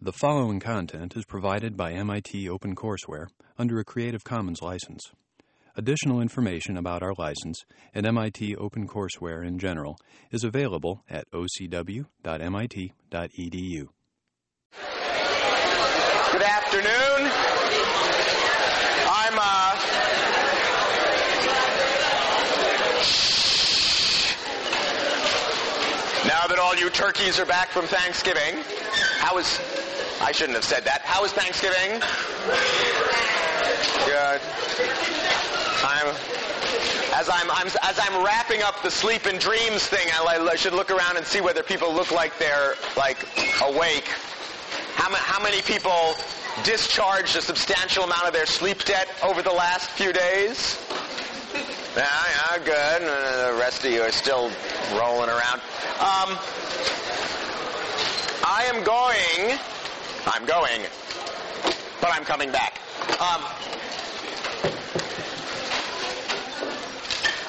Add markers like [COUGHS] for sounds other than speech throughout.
The following content is provided by MIT OpenCourseware under a Creative Commons license. Additional information about our license and MIT OpenCourseware in general is available at ocw.mit.edu. Good afternoon. I'm uh Now that all you turkeys are back from Thanksgiving, how was I shouldn't have said that. How was Thanksgiving? Good. I'm as I'm, I'm as I'm wrapping up the sleep and dreams thing. I, I should look around and see whether people look like they're like awake. How, how many people discharged a substantial amount of their sleep debt over the last few days? Yeah, yeah, good. Uh, the rest of you are still rolling around. Um, I am going. I'm going, but I'm coming back. Um,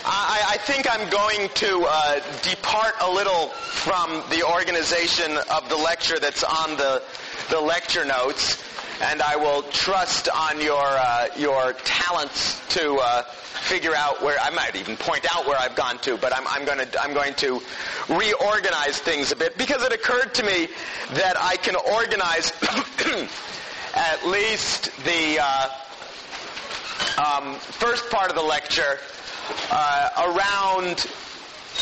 I, I think I'm going to uh, depart a little from the organization of the lecture that's on the the lecture notes, and I will trust on your uh, your talents to uh, figure out where I might even point out where I've gone to, but I'm, I'm going to I'm going to reorganize things a bit because it occurred to me that I can organize [COUGHS] at least the uh, um, first part of the lecture uh, around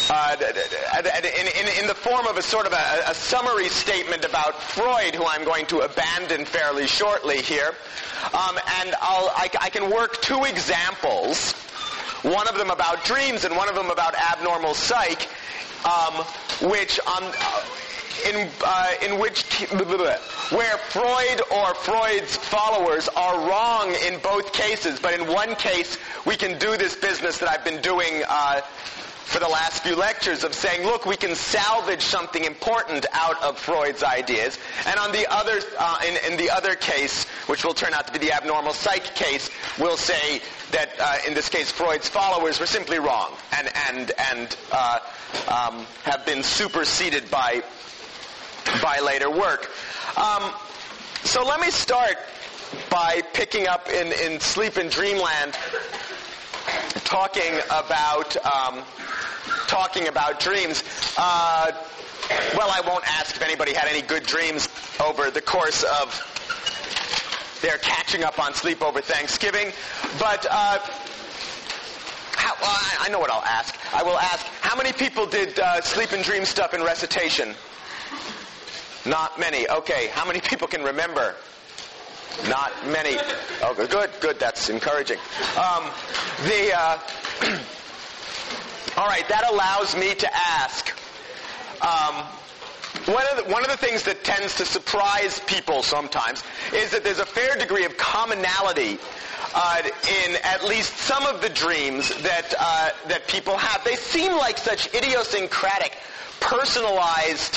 uh, in, in, in, the form of a sort of a, a, summary statement about Freud, who I'm going to abandon fairly shortly here. Um, and I, I can work two examples, one of them about dreams and one of them about abnormal psych, um, which on, uh, in, uh, in which where Freud or Freud's followers are wrong in both cases, but in one case we can do this business that I've been doing uh, for the last few lectures of saying, look, we can salvage something important out of Freud's ideas. And on the other, uh, in, in, the other case, which will turn out to be the abnormal psych case, we'll say that uh, in this case Freud's followers were simply wrong and and and uh, um, have been superseded by by later work. Um, so let me start by picking up in, in Sleep and Dreamland, talking about um, talking about dreams. Uh, well, I won't ask if anybody had any good dreams over the course of their catching up on sleep over Thanksgiving, but. Uh, how, well, I know what I'll ask. I will ask, how many people did uh, sleep and dream stuff in recitation? Not many. Okay, how many people can remember? Not many. Oh, good, good. That's encouraging. Um, the uh, [CLEARS THROAT] all right, that allows me to ask. Um, one of, the, one of the things that tends to surprise people sometimes is that there's a fair degree of commonality uh, in at least some of the dreams that uh, that people have. They seem like such idiosyncratic, personalized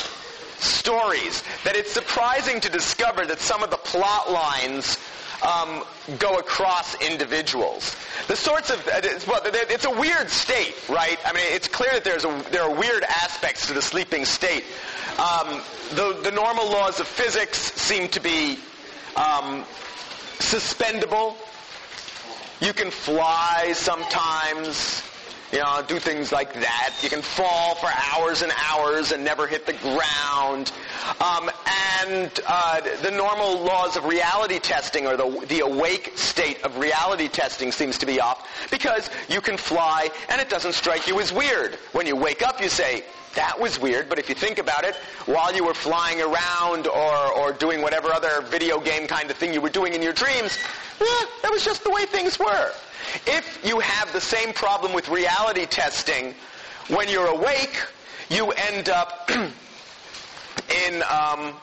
stories that it's surprising to discover that some of the plot lines um, go across individuals. The sorts of uh, it's, well, it's a weird state, right? I mean, it's clear that there's a, there are weird aspects to the sleeping state. Um, the, the normal laws of physics seem to be um, suspendable. You can fly sometimes you know, do things like that. You can fall for hours and hours and never hit the ground. Um, and uh, the normal laws of reality testing or the, the awake state of reality testing seems to be off because you can fly and it doesn't strike you as weird. When you wake up, you say, that was weird, but if you think about it, while you were flying around or, or doing whatever other video game kind of thing you were doing in your dreams, eh, that was just the way things were. If you have the same problem with reality testing, when you're awake, you end up [CLEARS THROAT] in um,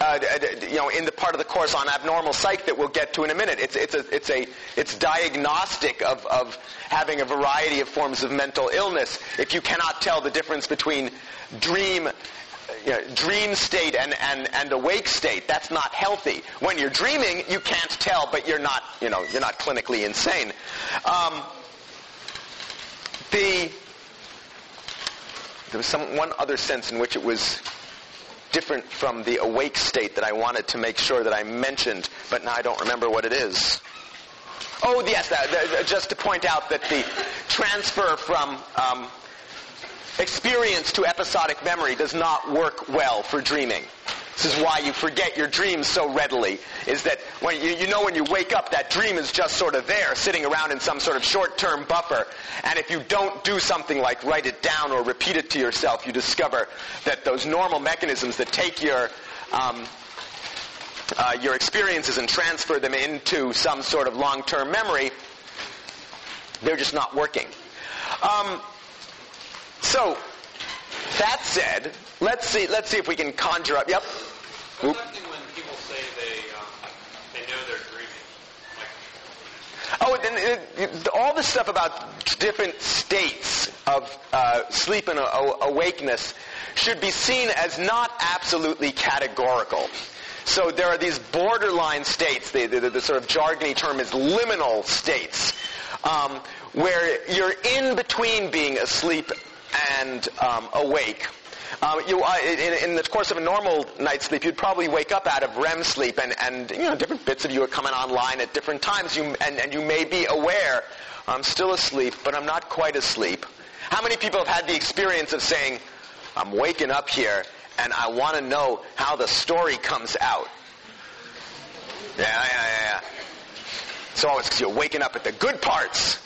uh, you know, in the part of the course on abnormal psych that we'll get to in a minute. It's, it's, a, it's, a, it's diagnostic of, of having a variety of forms of mental illness. If you cannot tell the difference between dream you know, dream state and, and, and awake state. That's not healthy. When you're dreaming, you can't tell, but you're not, you know, you're not clinically insane. Um, the there was some one other sense in which it was different from the awake state that I wanted to make sure that I mentioned, but now I don't remember what it is. Oh, yes, that, that, just to point out that the transfer from um, experience to episodic memory does not work well for dreaming. This is why you forget your dreams so readily, is that when you, you know when you wake up, that dream is just sort of there, sitting around in some sort of short-term buffer. And if you don't do something like write it down or repeat it to yourself, you discover that those normal mechanisms that take your um, uh, your experiences and transfer them into some sort of long-term memory, they're just not working. Um, so, that said, let's see. Let's see if we can conjure up. Yep. What's when people say they um, they know they're dreaming? Like, Oh, then all the stuff about different states of uh, sleep and awakeness should be seen as not absolutely categorical. So there are these borderline states. The, the, the sort of jargony term is liminal states, um, where you're in between being asleep and um, awake. Um, you, uh, in, in the course of a normal night's sleep, you'd probably wake up out of REM sleep, and, and you know different bits of you are coming online at different times. You, and, and you may be aware, I'm still asleep, but I'm not quite asleep. How many people have had the experience of saying, I'm waking up here, and I want to know how the story comes out? Yeah, yeah, yeah, it's because you're waking up at the good parts.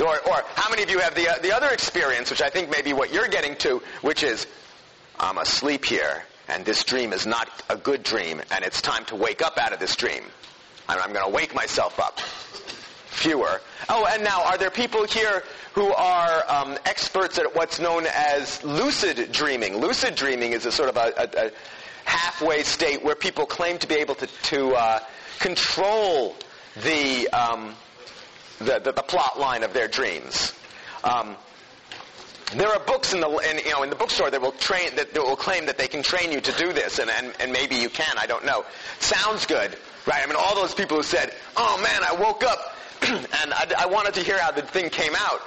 Or, or how many of you have the, uh, the other experience, which I think may be what you're getting to, which is, I'm asleep here, and this dream is not a good dream, and it's time to wake up out of this dream. And I'm going to wake myself up. Fewer. Oh, and now, are there people here who are um, experts at what's known as lucid dreaming? Lucid dreaming is a sort of a, a, a halfway state where people claim to be able to, to uh, control the, um, the, the, the plot line of their dreams. Um, there are books in the in, you know in the bookstore that will train that, that will claim that they can train you to do this, and, and and maybe you can. I don't know. Sounds good, right? I mean, all those people who said, "Oh man, I woke up [CLEARS THROAT] and I, I wanted to hear how the thing came out."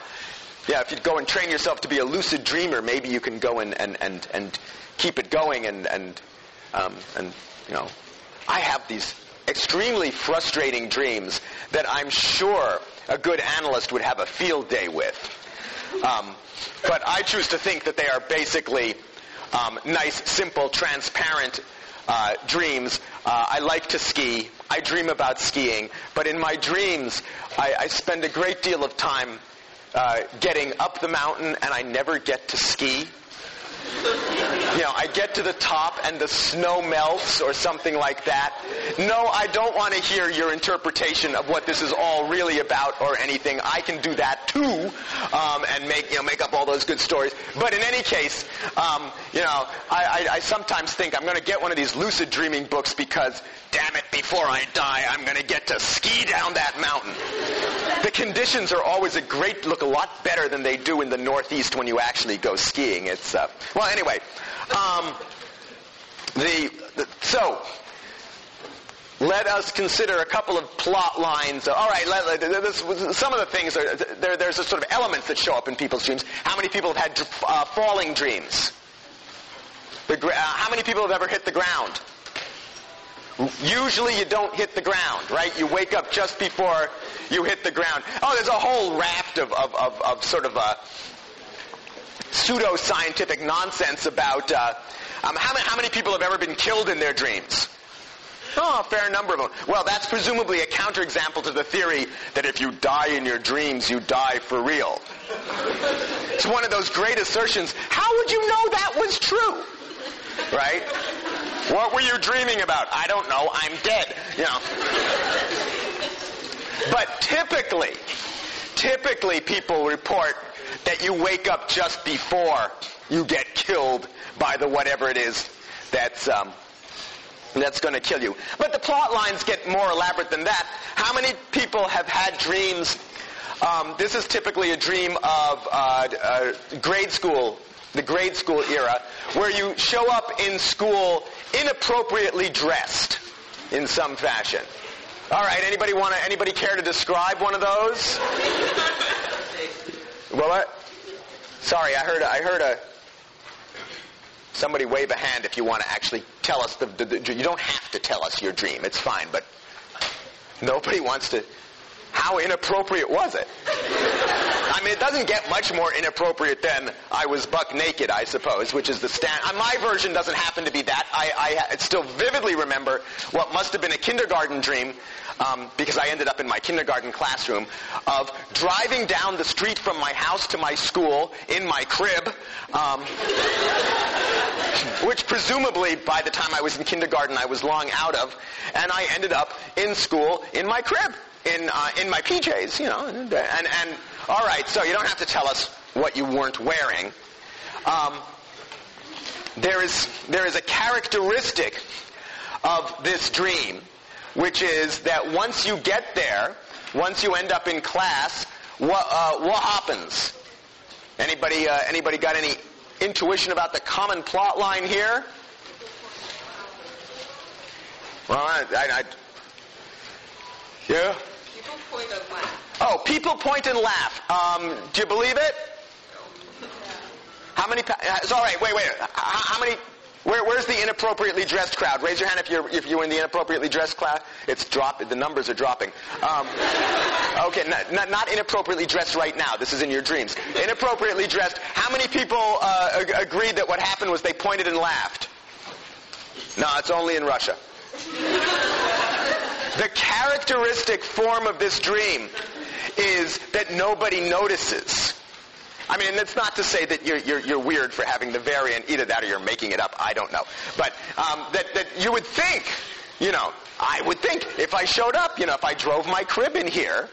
Yeah, if you go and train yourself to be a lucid dreamer, maybe you can go and and and, and keep it going and and um, and you know, I have these extremely frustrating dreams that I'm sure a good analyst would have a field day with. Um, but I choose to think that they are basically um, nice, simple, transparent uh, dreams. Uh, I like to ski. I dream about skiing. But in my dreams, I, I spend a great deal of time uh, getting up the mountain, and I never get to ski. You know, I get to the top and the snow melts or something like that. No, I don't want to hear your interpretation of what this is all really about or anything. I can do that too, um, and make you know make up all those good stories. But in any case, um, you know, I, I, I sometimes think I'm going to get one of these lucid dreaming books because, damn it, before I die, I'm going to get to ski down that mountain. The conditions are always a great look a lot better than they do in the Northeast when you actually go skiing. It's uh, well, anyway. Um, the, the so let us consider a couple of plot lines. All right, let, let, this, some of the things are there, there's a sort of elements that show up in people's dreams. How many people have had uh, falling dreams? The, uh, how many people have ever hit the ground? Usually you don't hit the ground, right? You wake up just before you hit the ground. Oh, there's a whole raft of, of, of, of sort of uh, pseudo-scientific nonsense about uh, um, how, many, how many people have ever been killed in their dreams. Oh, a fair number of them. Well, that's presumably a counterexample to the theory that if you die in your dreams, you die for real. It's one of those great assertions. How would you know that was true? Right? What were you dreaming about? I don't know. I'm dead. You know. But typically, typically people report that you wake up just before you get killed by the whatever it is that's um, that's going to kill you. But the plot lines get more elaborate than that. How many people have had dreams? Um, this is typically a dream of uh, uh, grade school, the grade school era, where you show up in school inappropriately dressed in some fashion. All right, anybody want to? Anybody care to describe one of those? well, what? Sorry, I heard. I heard a. Somebody wave a hand if you want to actually tell us the, the, the you don't have to tell us your dream. It's fine, but nobody wants to. How inappropriate was it? I mean, it doesn't get much more inappropriate than I was buck naked, I suppose, which is the stand. Uh, my version doesn't happen to be that. I, I still vividly remember what must have been a kindergarten dream, um, because I ended up in my kindergarten classroom, of driving down the street from my house to my school in my crib, um, which presumably by the time I was in kindergarten I was long out of, and I ended up in school in my crib in uh, in my PJs, you know, and, and, and all right. So you don't have to tell us what you weren't wearing. Um, there is there is a characteristic of this dream, which is that once you get there, once you end up in class, what uh, what happens? Anybody uh, anybody got any intuition about the common plot line here? Well, I, I, I yeah. Point laugh. Oh, people point and laugh. Um, do you believe it? How many? Uh, it's all right. Wait, wait. How, how many? Where, where's the inappropriately dressed crowd? Raise your hand if you're if you're in the inappropriately dressed crowd. It's dropped. The numbers are dropping. Um, okay, not, not, not, inappropriately dressed right now. This is in your dreams. Inappropriately dressed. How many people uh, ag- agreed that what happened was they pointed and laughed? No, it's only in Russia. The characteristic form of this dream is that nobody notices. I mean, and that's not to say that you're, you're, you're, weird for having the variant, either that or you're making it up, I don't know. But um, that, that you would think, you know, I would think if I showed up, you know, if I drove my crib in here,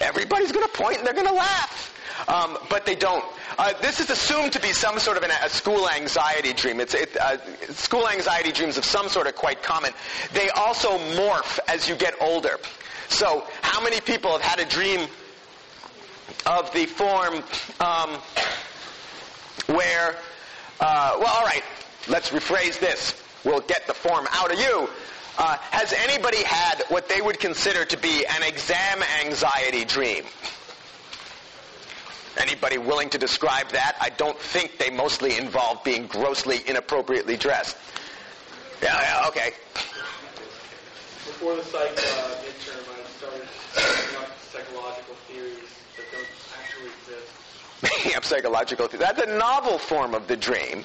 everybody's going to point and they're going to laugh. Um, but they don't. Uh, this is assumed to be some sort of an, a school anxiety dream. It's it, uh, school anxiety dreams of some sort are quite common. They also morph as you get older. So, how many people have had a dream of the form um, where, uh, well, all right, let's rephrase this. We'll get the form out of you. Uh, has anybody had what they would consider to be an exam anxiety dream? Anybody willing to describe that? I don't think they mostly involve being grossly inappropriately dressed. Yeah, yeah, okay. Before the psych uh, midterm, I started up psychological theories that don't actually exist. [LAUGHS] Making up psychological theories. That's a novel form of the dream.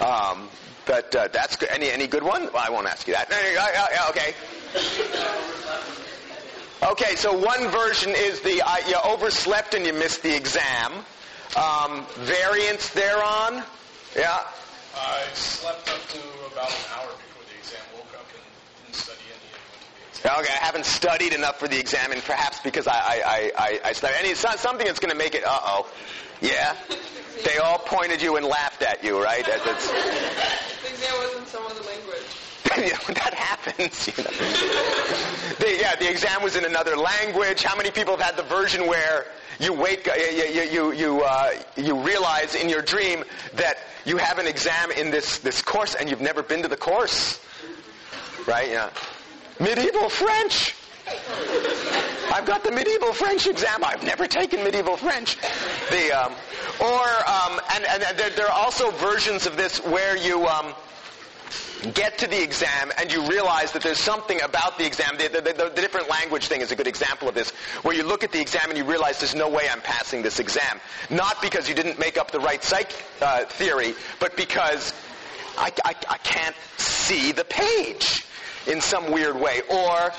Um, but uh, that's good. Any, any good one? Well, I won't ask you that. Okay. Okay, so one version is the uh, you overslept and you missed the exam. Um, variants thereon? Yeah? I slept up to about an hour before the exam, woke up and didn't study any of the Okay, I haven't studied enough for the exam, and perhaps because I I I, I studied. And it's not something that's going to make it. Uh oh, yeah. They all pointed you and laughed at you, right? That's, that's, [LAUGHS] The exam was in some other language. [LAUGHS] you know, that happens. You know. the, yeah, the exam was in another language. How many people have had the version where you wake, uh, you, you, you, you, uh, you realize in your dream that you have an exam in this, this course and you've never been to the course? Right? Yeah. Medieval French. I've got the medieval French exam. I've never taken medieval French. The um, or um, and, and there, there, are also versions of this where you um, get to the exam and you realize that there's something about the exam. The, the, the, the, different language thing is a good example of this, where you look at the exam and you realize there's no way I'm passing this exam. Not because you didn't make up the right psych uh, theory, but because I, I, I can't see the page in some weird way. Or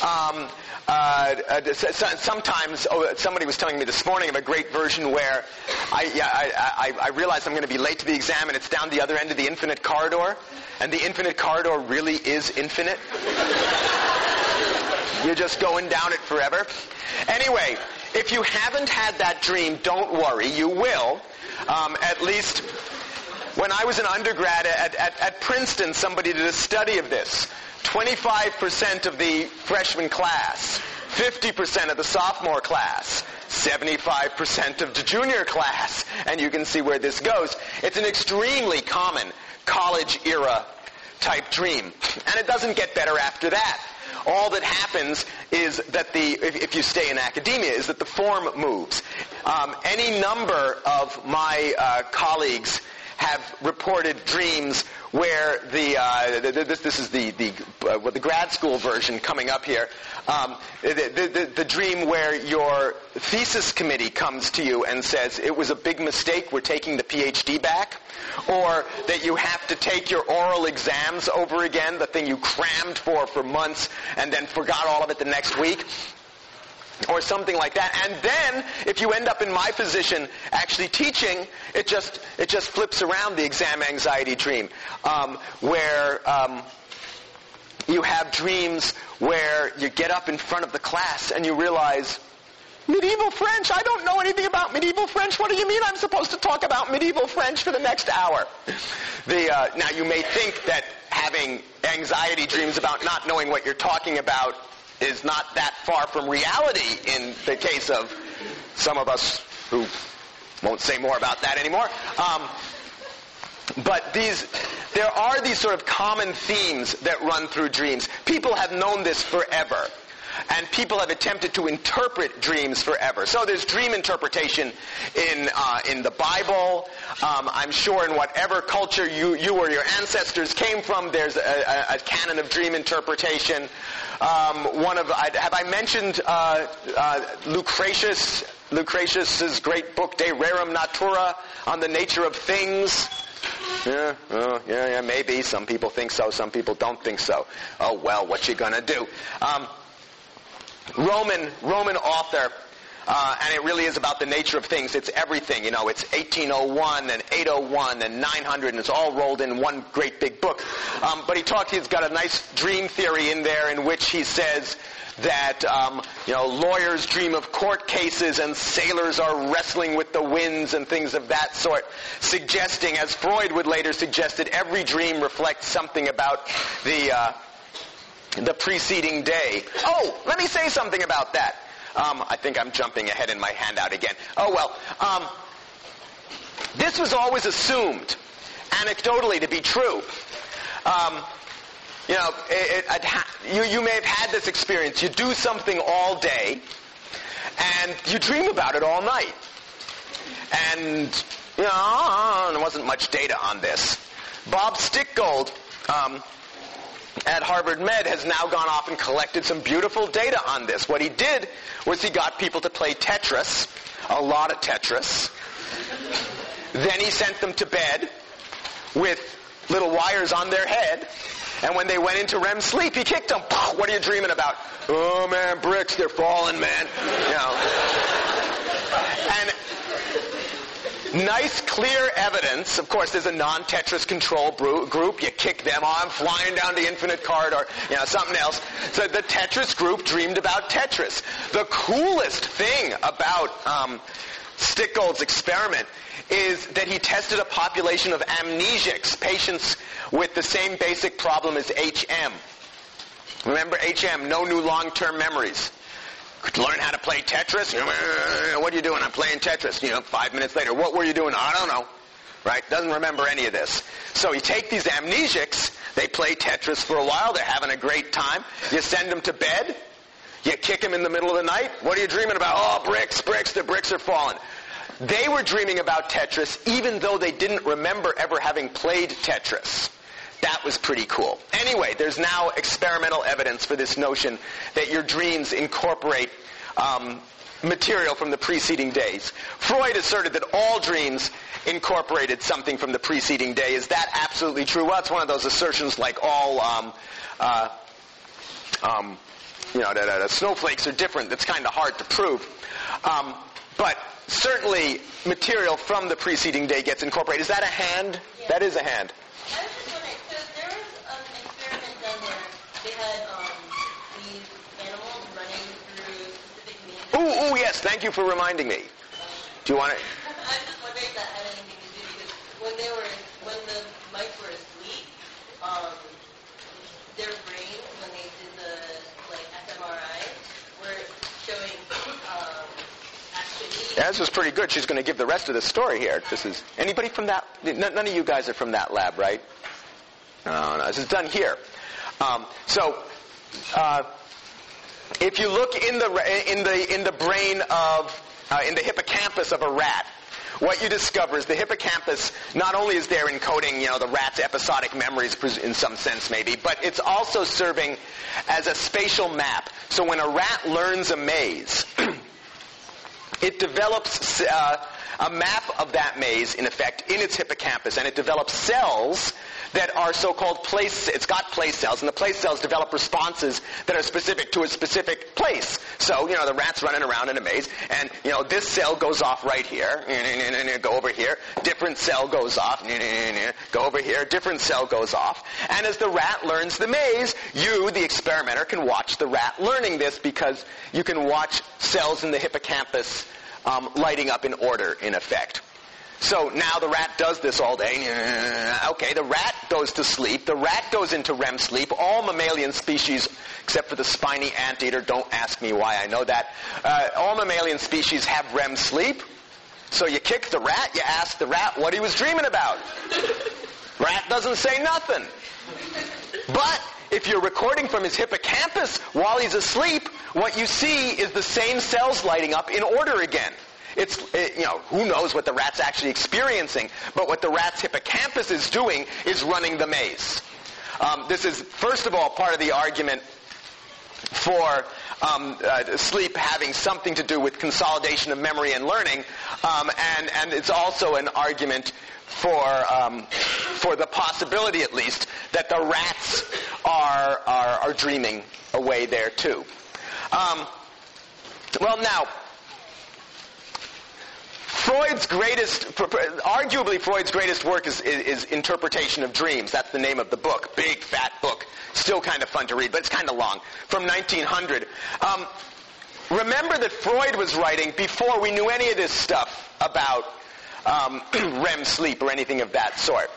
um, uh, uh, sometimes, oh, somebody was telling me this morning of a great version where I, yeah, I, I, I realize I'm going to be late to the exam and it's down the other end of the infinite corridor, and the infinite corridor really is infinite. [LAUGHS] You're just going down it forever. Anyway, if you haven't had that dream, don't worry, you will. Um, at least when I was an undergrad at, at, at Princeton, somebody did a study of this. 25% of the freshman class, 50% of the sophomore class, 75% of the junior class, and you can see where this goes. It's an extremely common college era type dream, and it doesn't get better after that. All that happens is that the, if, if you stay in academia, is that the form moves. Um, any number of my uh, colleagues have reported dreams where the uh, this, this is the the uh, the grad school version coming up here. Um, the, the, the dream where your thesis committee comes to you and says it was a big mistake. We're taking the PhD back, or that you have to take your oral exams over again, the thing you crammed for for months and then forgot all of it the next week or something like that. And then, if you end up in my position actually teaching, it just it just flips around the exam anxiety dream, um, where um, you have dreams where you get up in front of the class and you realize. Medieval French? I don't know anything about medieval French. What do you mean I'm supposed to talk about medieval French for the next hour? The, uh, now you may think that having anxiety dreams about not knowing what you're talking about is not that far from reality in the case of some of us who won't say more about that anymore. Um, but these, there are these sort of common themes that run through dreams. People have known this forever. And people have attempted to interpret dreams forever. So there's dream interpretation in, uh, in the Bible. Um, I'm sure in whatever culture you, you or your ancestors came from, there's a, a, a canon of dream interpretation. Um, one of, have I mentioned uh, uh, Lucretius, Lucretius's great book De Rerum Natura on the nature of things? Yeah, uh, yeah, yeah, maybe. Some people think so. Some people don't think so. Oh well, what you gonna do? Um, Roman Roman author, uh, and it really is about the nature of things. It's everything, you know. It's 1801 and 801 and 900, and it's all rolled in one great big book. Um, but he talks. He's got a nice dream theory in there in which he says that um, you know lawyers dream of court cases and sailors are wrestling with the winds and things of that sort, suggesting, as Freud would later suggest, that every dream reflects something about the uh, the preceding day. Oh, let me say something about that. Um, I think I'm jumping ahead in my handout again. Oh well. Um, this was always assumed, anecdotally, to be true. Um, you know, it, it, you, you may have had this experience. You do something all day, and you dream about it all night. And, you know, there wasn't much data on this. Bob Stickgold, um, at Harvard Med has now gone off and collected some beautiful data on this. What he did was he got people to play Tetris, a lot of Tetris. Then he sent them to bed with little wires on their head. And when they went into REM sleep, he kicked them. What are you dreaming about? Oh man, bricks, they're falling, man. You know. And nice, clear evidence. Of course, there's a non-Tetris control group. You kick them. I'm flying down the infinite corridor, you know, something else. So the Tetris group dreamed about Tetris. The coolest thing about um, experiment is that he tested a population of amnesics, patients with the same basic problem as HM. Remember HM, no new long-term memories learn how to play Tetris. Uh, what are you doing? I'm playing Tetris. You know, five minutes later, what were you doing? I don't know. Right? Doesn't remember any of this. So you take these amnesics, they play Tetris for a while, they're having a great time. You send them to bed, you kick them in the middle of the night. What are you dreaming about? Oh, bricks, bricks, the bricks are falling. They were dreaming about Tetris even though they didn't remember ever having played Tetris. That was pretty cool. Anyway, there's now experimental evidence for this notion that your dreams incorporate um, material from the preceding days. Freud asserted that all dreams incorporated something from the preceding day. Is that absolutely true? Well, it's one of those assertions like all, um, uh, um, you know, that, snowflakes are different. That's kind of hard to prove. Um, but certainly material from the preceding day gets incorporated. Is that a hand? Yeah. That is a hand. Ooh, ooh, yes. Thank you for reminding me. Do you want to? [LAUGHS] I'm just wondering if that had anything to do because when they were when the mice were asleep, um, their brains when they did the like fMRI were showing um. Yeah, this was pretty good. She's going to give the rest of the story here. This is anybody from that? None of you guys are from that lab, right? No, no. This is done here. Um, so. Uh, if you look in the, in the, in the brain of, uh, in the hippocampus of a rat, what you discover is the hippocampus not only is there encoding, you know, the rat's episodic memories in some sense maybe, but it's also serving as a spatial map. So when a rat learns a maze, [CLEARS THROAT] it develops uh, a map of that maze, in effect, in its hippocampus, and it develops cells that are so-called place, it's got place cells, and the place cells develop responses that are specific to a specific place. So, you know, the rat's running around in a maze, and, you know, this cell goes off right here, go over here, different cell goes off, go over here, different cell goes off. And as the rat learns the maze, you, the experimenter, can watch the rat learning this because you can watch cells in the hippocampus um, lighting up in order, in effect. So now the rat does this all day. Okay, the rat goes to sleep. The rat goes into REM sleep. All mammalian species, except for the spiny anteater, don't ask me why I know that. Uh, all mammalian species have REM sleep. So you kick the rat, you ask the rat what he was dreaming about. rat doesn't say nothing. But if you're recording from his hippocampus while he's asleep, what you see is the same cells lighting up in order again. It's, it, you know, who knows what the rat's actually experiencing, but what the rat's hippocampus is doing is running the maze. Um, this is, first of all, part of the argument for um, uh, sleep having something to do with consolidation of memory and learning, um, and, and it's also an argument for, um, for the possibility, at least, that the rats are, are, are dreaming away there too. Um, well, now, Freud's greatest, arguably Freud's greatest work is, is, is, Interpretation of Dreams. That's the name of the book. Big, fat book. Still kind of fun to read, but it's kind of long. From 1900. Um, remember that Freud was writing before we knew any of this stuff about um, [CLEARS THROAT] REM sleep or anything of that sort.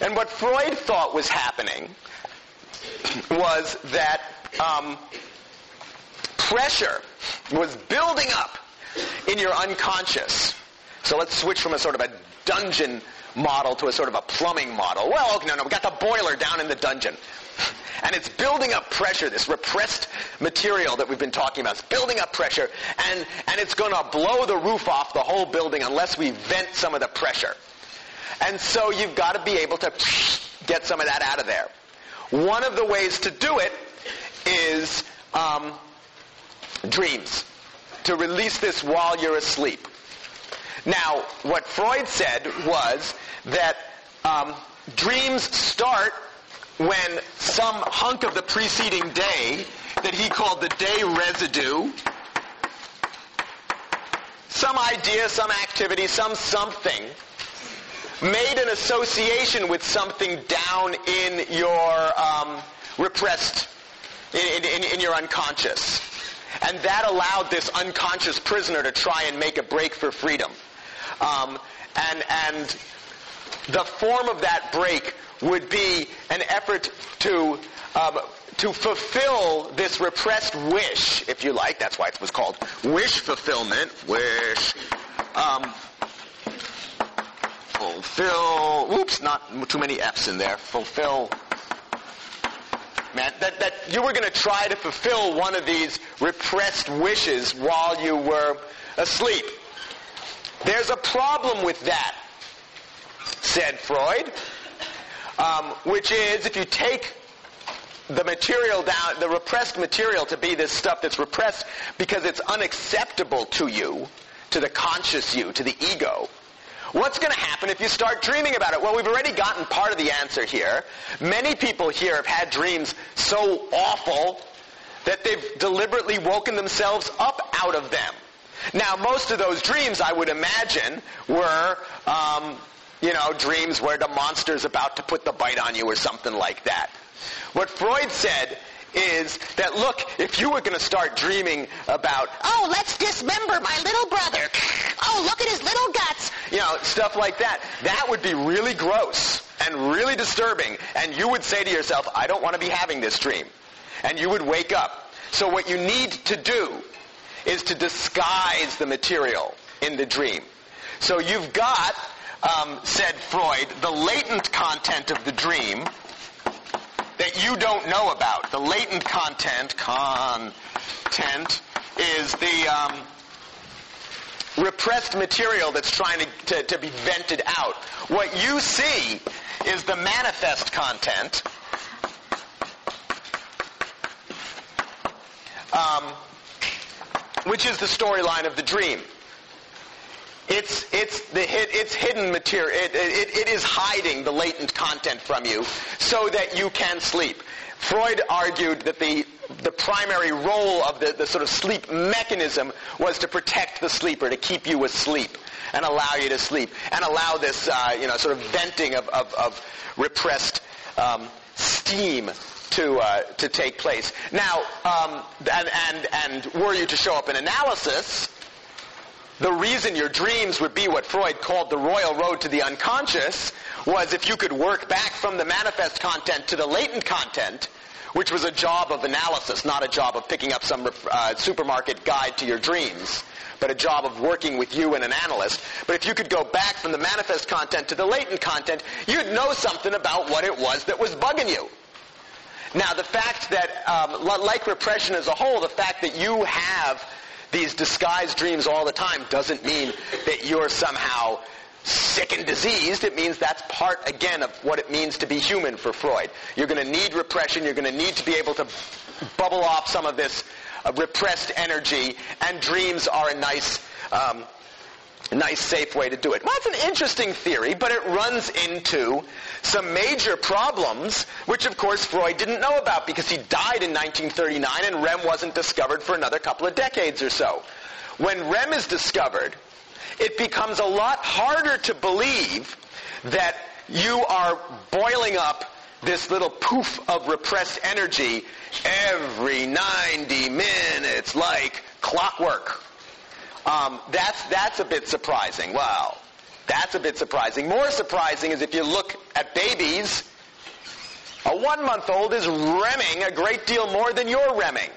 And what Freud thought was happening was that um, pressure was building up in your unconscious so let's switch from a sort of a dungeon model to a sort of a plumbing model. Well, no, no, we got the boiler down in the dungeon. [LAUGHS] And it's building up pressure, this repressed material that we've been talking about. It's building up pressure, and, and it's going to blow the roof off the whole building unless we vent some of the pressure. And so you've got to be able to [SNIFFS] get some of that out of there. One of the ways to do it is um, dreams. To release this while you're asleep. Now, what Freud said was that um, dreams start when some hunk of the preceding day that he called the day residue, some idea, some activity, some something, made an association with something down in your um, repressed, in, in, in your unconscious. And that allowed this unconscious prisoner to try and make a break for freedom. Um, and, and the form of that break would be an effort to um, to fulfill this repressed wish, if you like. That's why it was called wish fulfillment. Wish. Um, fulfill. Oops, not too many F's in there. Fulfill. Man, that, that you were going to try to fulfill one of these repressed wishes while you were asleep. There's a problem with that, said Freud, um, which is if you take the material down, the repressed material to be this stuff that's repressed because it's unacceptable to you, to the conscious you, to the ego. What's going to happen if you start dreaming about it? Well, we've already gotten part of the answer here. Many people here have had dreams so awful that they've deliberately woken themselves up out of them. Now, most of those dreams, I would imagine, were, um, you know, dreams where the monster's about to put the bite on you or something like that. What Freud said is that look, if you were going to start dreaming about, oh, let's dismember my little brother. Oh, look at his little guts. You know, stuff like that. That would be really gross and really disturbing. And you would say to yourself, I don't want to be having this dream. And you would wake up. So what you need to do is to disguise the material in the dream. So you've got, um, said Freud, the latent content of the dream that you don't know about. The latent content, content, is the um, repressed material that's trying to, to, to be vented out. What you see is the manifest content. Um, which is the storyline of the dream. It's, it's, the, it's hidden material. It, it, it is hiding the latent content from you so that you can sleep. Freud argued that the, the primary role of the, the sort of sleep mechanism was to protect the sleeper, to keep you asleep and allow you to sleep and allow this, uh, you know, sort of venting of, of, of repressed um, steam to uh, to take place. Now, um, and and and were you to show up in analysis, the reason your dreams would be what Freud called the royal road to the unconscious was if you could work back from the manifest content to the latent content, which was a job of analysis, not a job of picking up some uh, supermarket guide to your dreams, but a job of working with you and an analyst. But if you could go back from the manifest content to the latent content, you'd know something about what it was that was bugging you. Now, the fact that, um, like repression as a whole, the fact that you have these disguised dreams all the time doesn't mean that you're somehow sick and diseased. It means that's part, again, of what it means to be human for Freud. You're going to need repression. You're going to need to be able to bubble off some of this uh, repressed energy, and dreams are a nice um, nice, safe way to do it. Well, that's an interesting theory, but it runs into some major problems, which of course Freud didn't know about because he died in 1939 and REM wasn't discovered for another couple of decades or so. When REM is discovered, it becomes a lot harder to believe that you are boiling up this little poof of repressed energy every 90 minutes like clockwork. Um, that's, that's a bit surprising. Well, that's a bit surprising. More surprising is if you look at babies, a one-month-old is remming a great deal more than you're remming.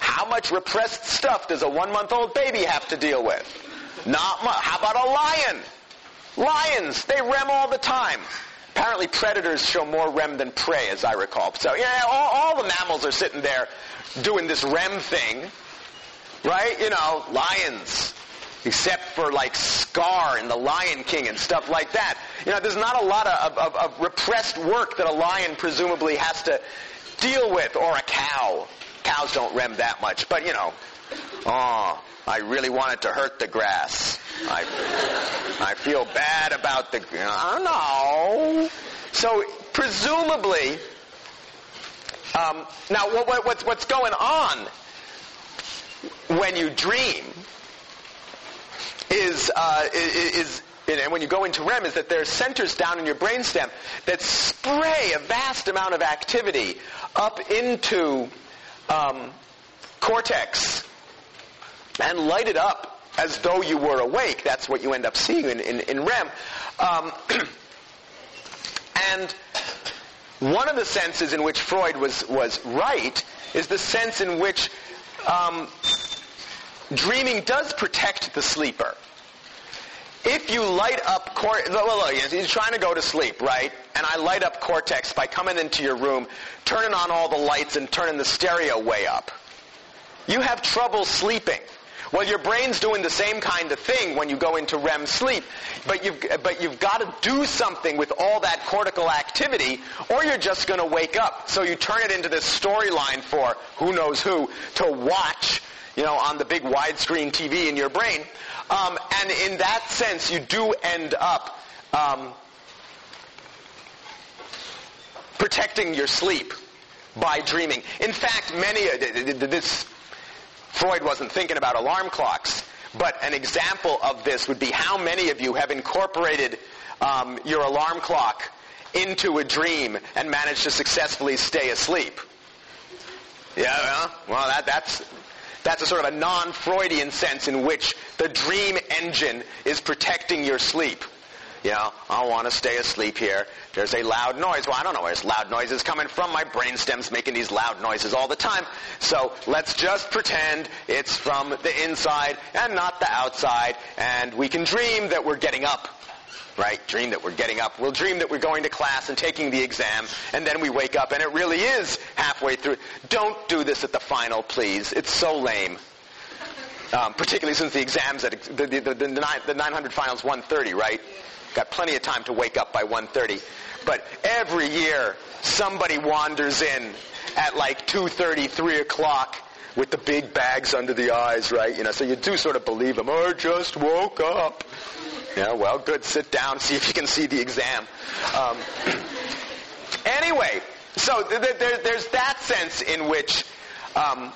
How much repressed stuff does a one-month-old baby have to deal with? Not much. How about a lion? Lions, they rem all the time. Apparently predators show more REM than prey, as I recall. So, yeah, all, all the mammals are sitting there doing this REM thing right? You know, lions, except for like Scar and the Lion King and stuff like that. You know, there's not a lot of, of, of repressed work that a lion presumably has to deal with, or a cow. Cows don't rem that much, but you know, oh, I really wanted to hurt the grass. I, I feel bad about the, I know. So presumably, um, now what, what, what's, what's going on when you dream is, uh, is, and when you go into REM, is that there are centers down in your brainstem that spray a vast amount of activity up into um, cortex and light it up as though you were awake. That's what you end up seeing in, in, in REM. Um, [CLEARS THROAT] and one of the senses in which Freud was, was right is the sense in which um, dreaming does protect the sleeper. If you light up cortex, you're trying to go to sleep, right? And I light up cortex by coming into your room, turning on all the lights and turning the stereo way up. You have trouble sleeping. Well, your brain's doing the same kind of thing when you go into REM sleep, but you've, but you've got to do something with all that cortical activity, or you're just going to wake up. So you turn it into this storyline for who knows who to watch, you know, on the big widescreen TV in your brain. Um, and in that sense, you do end up um, protecting your sleep by dreaming. In fact, many of this Freud wasn't thinking about alarm clocks, but an example of this would be how many of you have incorporated um, your alarm clock into a dream and managed to successfully stay asleep. Yeah, well, that, that's that's a sort of a non-Freudian sense in which the dream engine is protecting your sleep. You know, I want to stay asleep here. There's a loud noise. Well, I don't know where this loud noise is coming from. My brainstem's making these loud noises all the time. So let's just pretend it's from the inside and not the outside. And we can dream that we're getting up. Right? Dream that we're getting up. We'll dream that we're going to class and taking the exam. And then we wake up and it really is halfway through. Don't do this at the final, please. It's so lame. Um, particularly since the exams at the, the, the, the 900 finals 130, right? Got plenty of time to wake up by 130. But every year, somebody wanders in at like 2.30, 3 o'clock with the big bags under the eyes, right? You know, so you do sort of believe them. Oh, I just woke up. Yeah, well, good. Sit down, see if you can see the exam. Um, [CLEARS THROAT] anyway, so th- th- there, there's that sense in which um,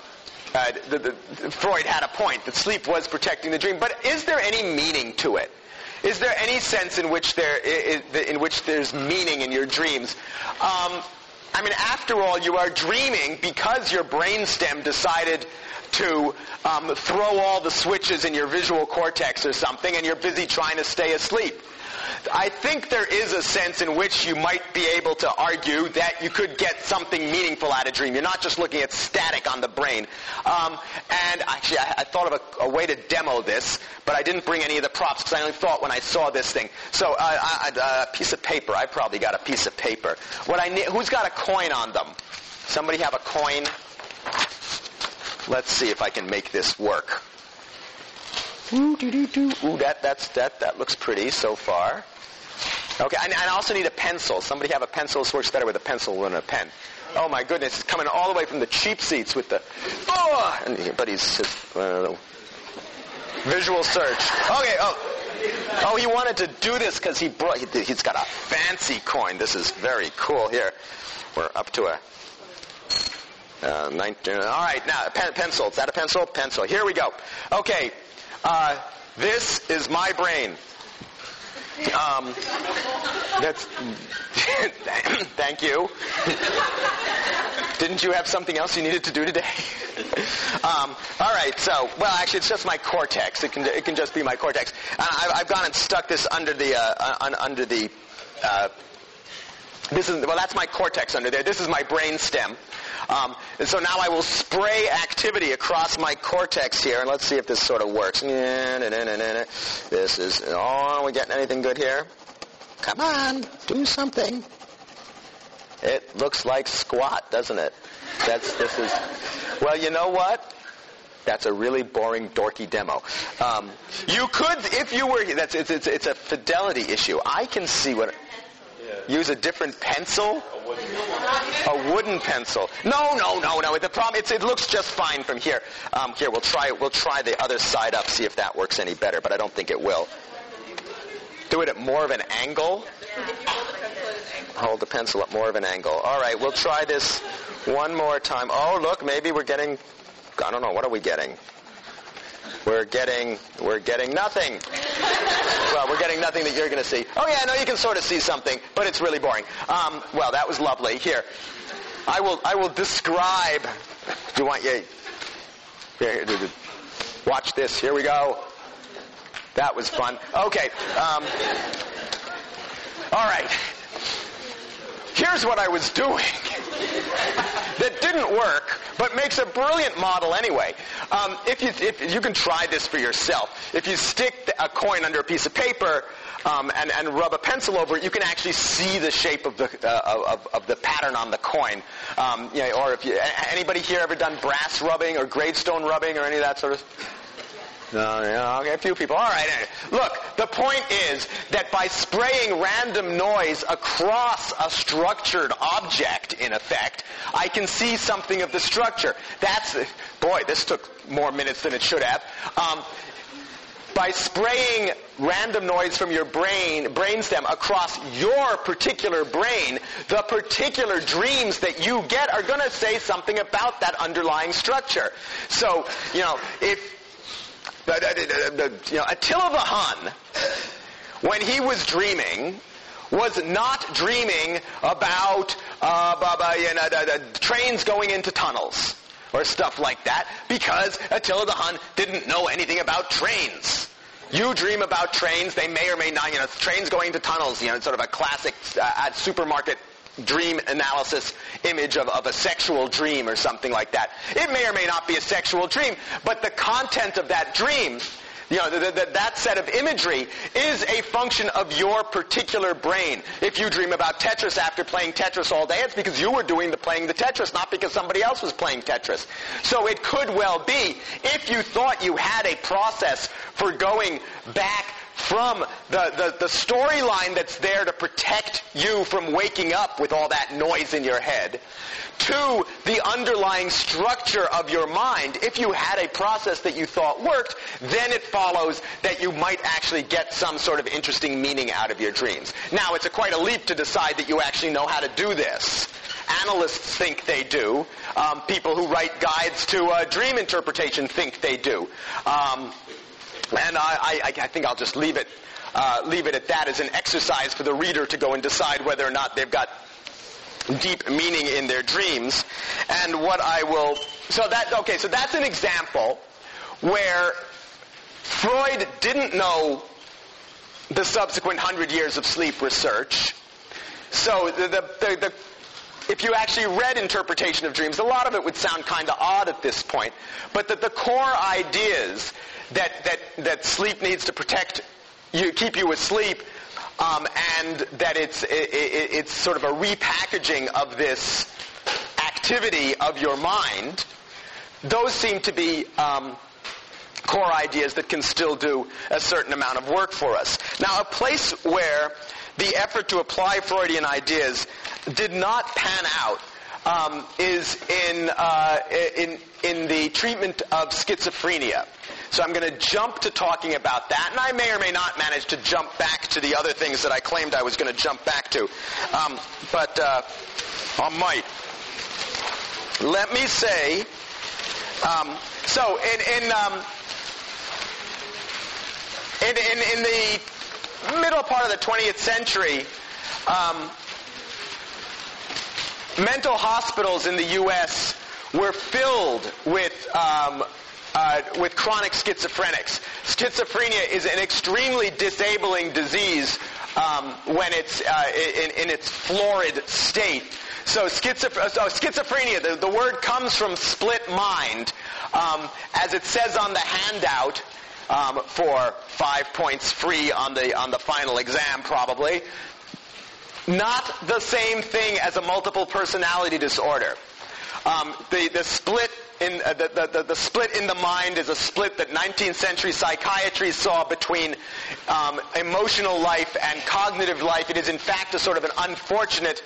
uh, the, the, Freud had a point that sleep was protecting the dream. But is there any meaning to it? Is there any sense in which there in which there's meaning in your dreams? Um, I mean, after all, you are dreaming because your brainstem decided to um, throw all the switches in your visual cortex or something, and you're busy trying to stay asleep. I think there is a sense in which you might be able to argue that you could get something meaningful out of dream. You're not just looking at static on the brain. Um, and actually, I, I thought of a, a, way to demo this, but I didn't bring any of the props because I only thought when I saw this thing. So uh, a piece of paper. I probably got a piece of paper. What I need, who's got a coin on them? Somebody have a coin? Let's see if I can make this work. Ooh, that, that's, that, that looks pretty so far. Okay, and, I also need a pencil. Somebody have a pencil. This works better with a pencil than a pen. Oh my goodness, it's coming all the way from the cheap seats with the, oh, and, but he's just, uh, visual search. Okay, oh. Oh, he wanted to do this because he brought, he, he's got a fancy coin. This is very cool. Here, we're up to a, uh, 19, all right, now, pen, pencil. Is that a pencil? Pencil. Here we go. Okay, uh, this is my brain. Um, that's. [LAUGHS] thank you. Didn't you have something else you needed to do today? [LAUGHS] um, all right. So, well, actually, it's just my cortex. It can it can just be my cortex. I've, I've gone and stuck this under the uh, under the. Uh, this is well, that's my cortex under there. This is my brain stem. Um, and so now I will spray activity across my cortex here, and let's see if this sort of works. This is, oh, are we getting anything good here? Come on, do something. It looks like squat, doesn't it? That's, this is, well, you know what? That's a really boring, dorky demo. Um, you could, if you were, that's, it's, it's, it's a fidelity issue. I can see what, use a different pencil? A wooden pencil. No, no, no, no. The problem, it looks just fine from here. Um, here, we'll try, we'll try the other side up, see if that works any better, but I don't think it will. Do it at more of an angle. Hold the pencil at more of an angle. All right, we'll try this one more time. Oh, look, maybe we're getting, I don't know, what are we getting? We're getting, we're getting nothing. well, we're getting nothing that you're going to see. Oh yeah, no, you can sort of see something, but it's really boring. Um, well, that was lovely. Here, I will, I will describe. Do you want you? Here, here, watch this. Here we go. That was fun. Okay. Um, all right. Here's what I was doing [LAUGHS] that didn't work, but makes a brilliant model anyway. Um, if, you, if you can try this for yourself, if you stick a coin under a piece of paper um, and, and, rub a pencil over it, you can actually see the shape of the uh, of, of, the pattern on the coin. Um, you know, or if you, anybody here ever done brass rubbing or gravestone rubbing or any of that sort of no, yeah, okay, a few people. All right. Look, the point is that by spraying random noise across a structured object, in effect, I can see something of the structure. That's, boy, this took more minutes than it should have. Um, by spraying random noise from your brain, brainstem across your particular brain, the particular dreams that you get are going to say something about that underlying structure. So, you know, if know, Attila the Hun, when he was dreaming, was not dreaming about uh, you know, the, the trains going into tunnels or stuff like that because Attila the Hun didn't know anything about trains. You dream about trains, they may or may not, you know, trains going into tunnels, you know, sort of a classic uh, supermarket dream analysis image of, of a sexual dream or something like that. It may or may not be a sexual dream, but the content of that dream you know, th- th- that set of imagery is a function of your particular brain. If you dream about Tetris after playing Tetris all day, it's because you were doing the playing the Tetris, not because somebody else was playing Tetris. So it could well be, if you thought you had a process for going back from the, the, the storyline that's there to protect you from waking up with all that noise in your head, to the underlying structure of your mind, if you had a process that you thought worked, then it follows that you might actually get some sort of interesting meaning out of your dreams. Now, it's a quite a leap to decide that you actually know how to do this. Analysts think they do. Um, people who write guides to uh, dream interpretation think they do. Um, and I, I, I, think I'll just leave it, uh, leave it at that as an exercise for the reader to go and decide whether or not they've got deep meaning in their dreams. And what I will, so that, okay, so that's an example where Freud didn't know the subsequent hundred years of sleep research. So the, the, the, if you actually read interpretation of dreams, a lot of it would sound kind of odd at this point. But that the core ideas that, that, that sleep needs to protect you, keep you asleep, um, and that it's, it, it, it's sort of a repackaging of this activity of your mind, those seem to be um, core ideas that can still do a certain amount of work for us. Now, a place where the effort to apply Freudian ideas did not pan out um, is in, uh, in, in the treatment of schizophrenia. So I'm going to jump to talking about that, and I may or may not manage to jump back to the other things that I claimed I was going to jump back to. Um, but uh, I might. Let me say, um, so in, in, um, in, in, in, the middle part of the 20th century, um, mental hospitals in the U.S. were filled with um, uh, with chronic schizophrenics. Schizophrenia is an extremely disabling disease um, when it's uh, in, in, its florid state. So, schizoph- so schizophrenia, the, the, word comes from split mind. Um, as it says on the handout, um, for five points free on the on the final exam, probably. Not the same thing as a multiple personality disorder. Um, the, the split in, uh, the, the, the, split in the mind is a split that 19th century psychiatry saw between um, emotional life and cognitive life. It is in fact a sort of an unfortunate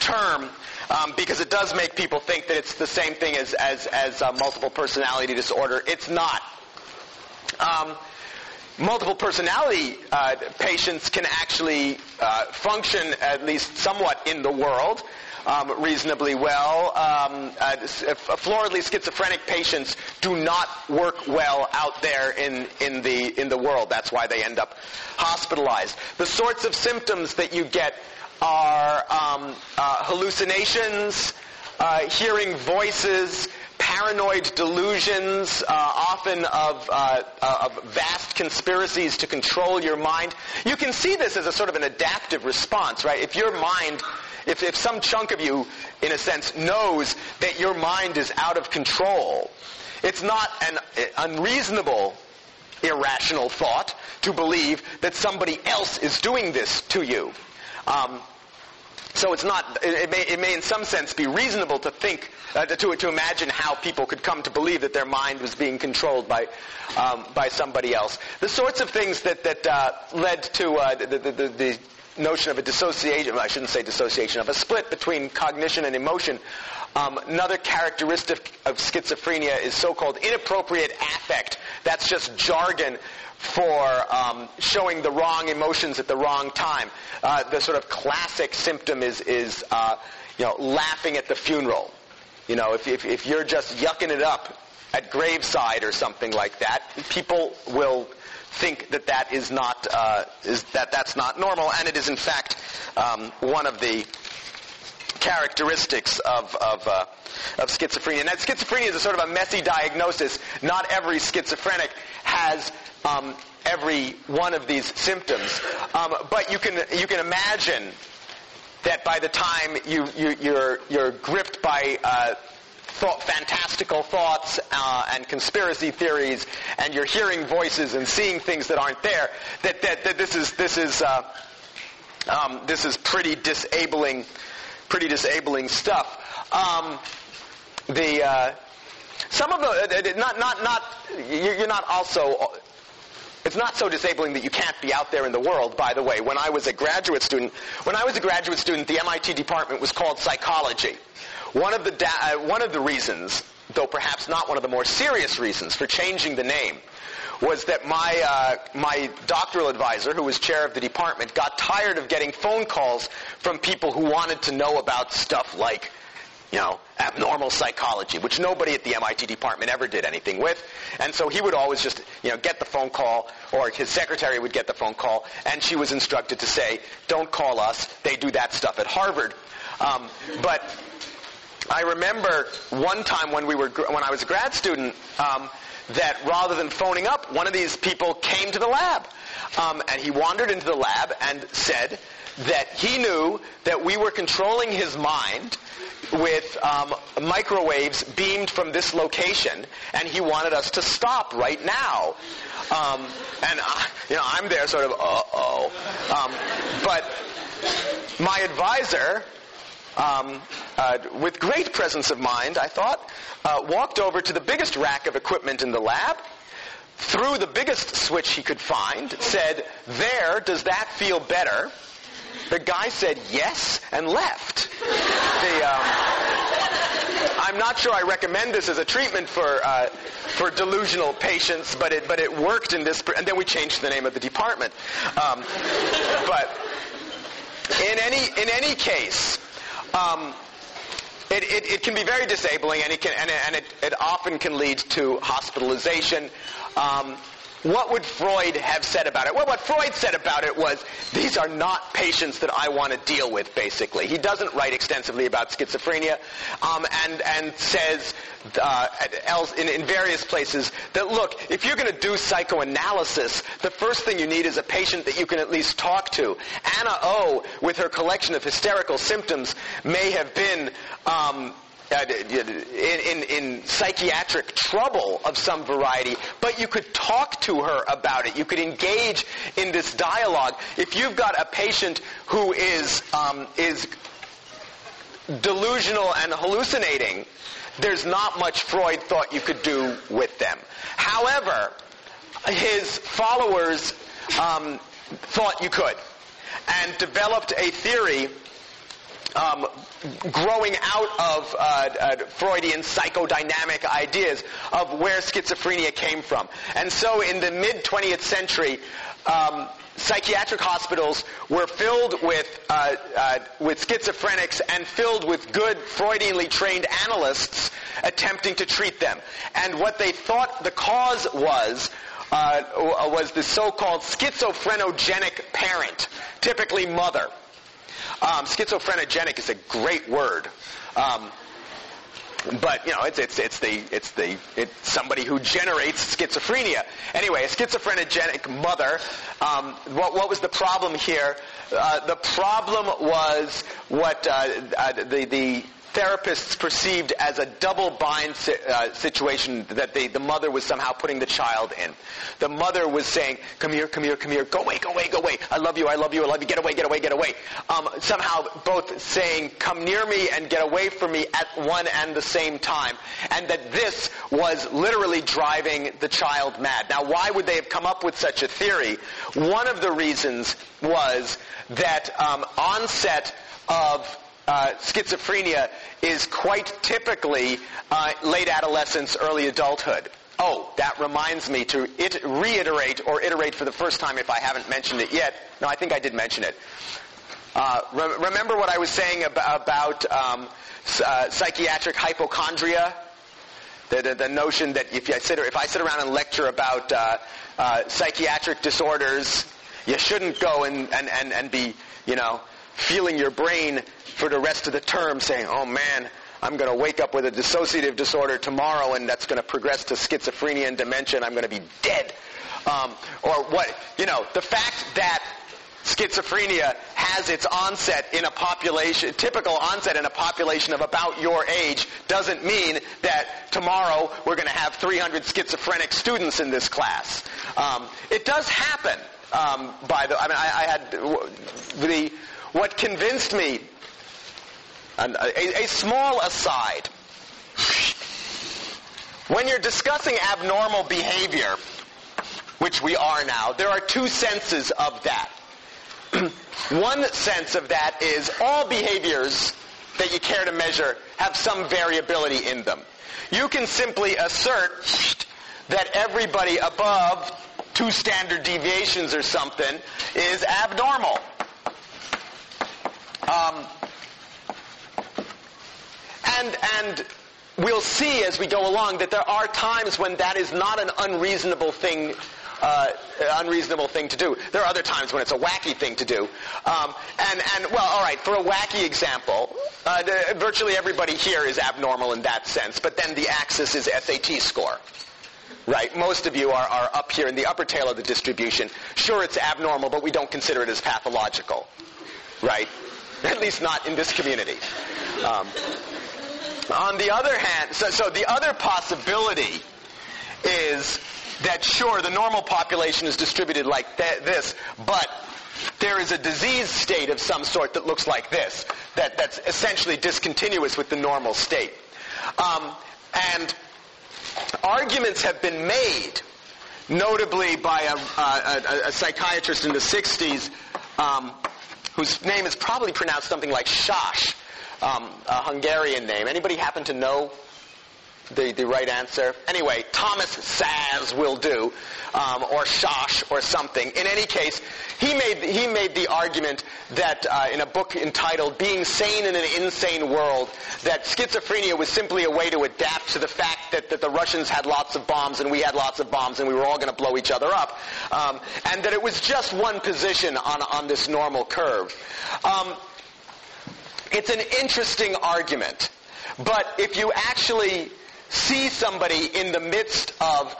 term um, because it does make people think that it's the same thing as, as, as uh, multiple personality disorder. It's not. Um, multiple personality uh, patients can actually uh, function at least somewhat in the world um, reasonably well. Um, uh, floridly schizophrenic patients do not work well out there in, in, the, in the world. That's why they end up hospitalized. The sorts of symptoms that you get are um, uh, hallucinations, uh, hearing voices, paranoid delusions, uh, often of, uh, uh, of, vast conspiracies to control your mind. You can see this as a sort of an adaptive response, right? If your mind if, if some chunk of you, in a sense, knows that your mind is out of control, it's not an unreasonable, irrational thought to believe that somebody else is doing this to you. Um, so it's not, it may, it may in some sense be reasonable to think, uh, to, to imagine how people could come to believe that their mind was being controlled by, um, by somebody else. The sorts of things that, that uh, led to uh, the, the, the, the notion of a dissociation, I shouldn't say dissociation, of a split between cognition and emotion. Um, another characteristic of schizophrenia is so-called inappropriate affect. That's just jargon for um, showing the wrong emotions at the wrong time. Uh, the sort of classic symptom is, is uh, you know, laughing at the funeral. You know, if, if, if you're just yucking it up at graveside or something like that, people will think that that is not uh, is that that's not normal, and it is in fact um, one of the characteristics of of, uh, of schizophrenia. Now, schizophrenia is a sort of a messy diagnosis. Not every schizophrenic has um, every one of these symptoms, um, but you can you can imagine that by the time you, you are you're, you're gripped by uh, thought, fantastical thoughts uh, and conspiracy theories, and you're hearing voices and seeing things that aren't there, that, that, that this is, this is, uh, um, this is pretty disabling, pretty disabling stuff. Um, the, uh, some of the, uh, not, not, not, you're not also it's not so disabling that you can't be out there in the world, by the way. When I was a graduate student, when I was a graduate student, the MIT department was called psychology. One of the, da- uh, one of the reasons, though perhaps not one of the more serious reasons for changing the name, was that my, uh, my doctoral advisor, who was chair of the department, got tired of getting phone calls from people who wanted to know about stuff like you know, abnormal psychology, which nobody at the MIT department ever did anything with. And so he would always just, you know, get the phone call, or his secretary would get the phone call, and she was instructed to say, don't call us, they do that stuff at Harvard. Um, but I remember one time when we were, when I was a grad student, um, that rather than phoning up, one of these people came to the lab. Um, and he wandered into the lab and said that he knew that we were controlling his mind with um, microwaves beamed from this location, and he wanted us to stop right now. Um, and uh, you know, I'm there, sort of, uh oh. Um, but my advisor, um, uh, with great presence of mind, I thought, uh, walked over to the biggest rack of equipment in the lab, threw the biggest switch he could find, said, "There, does that feel better?" The guy said yes and left. The, um, I'm not sure I recommend this as a treatment for uh, for delusional patients, but it but it worked in this. And then we changed the name of the department. Um, but in any in any case. Um, it, it, it, can be very disabling, and it can, and, and it, it often can lead to hospitalization. Um, what would Freud have said about it? Well, what Freud said about it was, these are not patients that I want to deal with, basically. He doesn't write extensively about schizophrenia, um, and, and says uh, in, in various places that, look, if you're going to do psychoanalysis, the first thing you need is a patient that you can at least talk to. Anna O, with her collection of hysterical symptoms, may have been um, in, in, in, psychiatric trouble of some variety, but you could talk to her about it. You could engage in this dialogue. If you've got a patient who is um, is delusional and hallucinating, there's not much Freud thought you could do with them. However, his followers um, thought you could and developed a theory um, growing out of uh, uh, Freudian psychodynamic ideas of where schizophrenia came from. And so in the mid 20th century, um, psychiatric hospitals were filled with uh, uh, with schizophrenics and filled with good Freudianly trained analysts attempting to treat them. And what they thought the cause was uh, was the so-called schizophrenogenic parent, typically mother. Um, schizophrenic is a great word. Um, but you know, it's it's it's the it's the it's somebody who generates schizophrenia. Anyway, a schizophrenogenic mother. Um, what what was the problem here? Uh, the problem was what uh, uh, the the therapists perceived as a double bind si- uh, situation that the, the mother was somehow putting the child in. The mother was saying, come here, come here, come here, go away, go away, go away, I love you, I love you, I love you, get away, get away, get away. Um, somehow both saying, come near me and get away from me at one and the same time. And that this was literally driving the child mad. Now why would they have come up with such a theory? One of the reasons was that um, onset of uh, schizophrenia is quite typically uh, late adolescence, early adulthood. Oh, that reminds me to it, reiterate or iterate for the first time if I haven't mentioned it yet. No, I think I did mention it. Uh, re- remember what I was saying about, about um, uh, psychiatric hypochondria? The, the, the, notion that if, I sit, if I sit around and lecture about uh, psychiatric disorders, you shouldn't go and, and, and, and be, you know, feeling your brain for the rest of the term saying, oh man, I'm going to wake up with a dissociative disorder tomorrow and that's going to progress to schizophrenia and dementia and I'm going to be dead. Um, or what, you know, the fact that schizophrenia has its onset in a population, typical onset in a population of about your age, doesn't mean that tomorrow we're going to have 300 schizophrenic students in this class. Um, it does happen. Um, by the, I mean, I, I had the what convinced me. A, a small aside. When you're discussing abnormal behavior, which we are now, there are two senses of that. [CLEARS THROAT] One sense of that is all behaviors that you care to measure have some variability in them. You can simply assert that everybody above two standard deviations or something is abnormal. Um, and, and we'll see as we go along that there are times when that is not an unreasonable thing uh, unreasonable thing to do. There are other times when it's a wacky thing to do. Um, and, and, well, all right, for a wacky example, uh, the, virtually everybody here is abnormal in that sense, but then the axis is SAT score. Right? Most of you are, are up here in the upper tail of the distribution. Sure, it's abnormal, but we don't consider it as pathological. Right? [LAUGHS] At least not in this community. Um, on the other hand, so, so the other possibility is that sure, the normal population is distributed like th- this, but there is a disease state of some sort that looks like this, that, that's essentially discontinuous with the normal state. Um, and arguments have been made, notably by a, a, a psychiatrist in the 60s, um, whose name is probably pronounced something like Sas, um, a Hungarian name. Anybody happen to know the, the right answer. Anyway, Thomas Szasz will do, um, or Shosh or something. In any case, he made, he made the argument that uh, in a book entitled Being Sane in an Insane World, that schizophrenia was simply a way to adapt to the fact that, that the Russians had lots of bombs and we had lots of bombs and we were all going to blow each other up, um, and that it was just one position on, on this normal curve. Um, it's an interesting argument. But if you actually see somebody in the midst of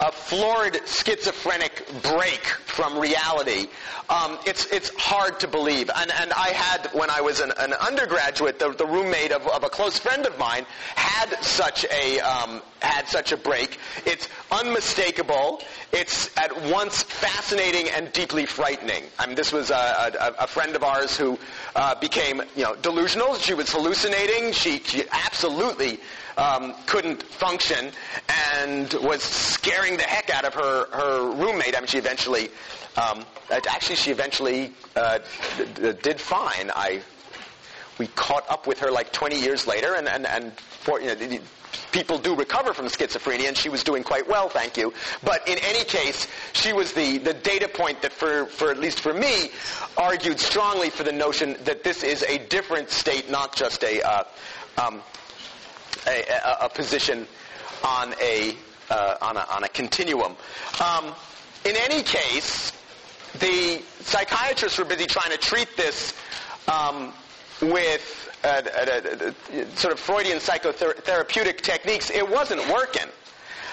a florid schizophrenic break from reality, um, it's, it's hard to believe. And, and I had, when I was an, an undergraduate, the, the roommate of, of, a close friend of mine had such a, um, had such a break. It's unmistakable. It's at once fascinating and deeply frightening. I mean, this was a, a, a friend of ours who uh, became, you know, delusional. She was hallucinating. She, she absolutely um, couldn't function and was scaring the heck out of her, her roommate. I mean, she eventually, um, actually, she eventually uh, d- did fine. I, we caught up with her like 20 years later, and, and, and for, you know, people do recover from schizophrenia, and she was doing quite well, thank you. But in any case, she was the, the data point that, for, for at least for me, argued strongly for the notion that this is a different state, not just a, uh, um, a, a, a position on a, uh, on a, on a continuum. Um, in any case, the psychiatrists were busy trying to treat this um, with uh, uh, sort of Freudian psychotherapeutic techniques. It wasn't working.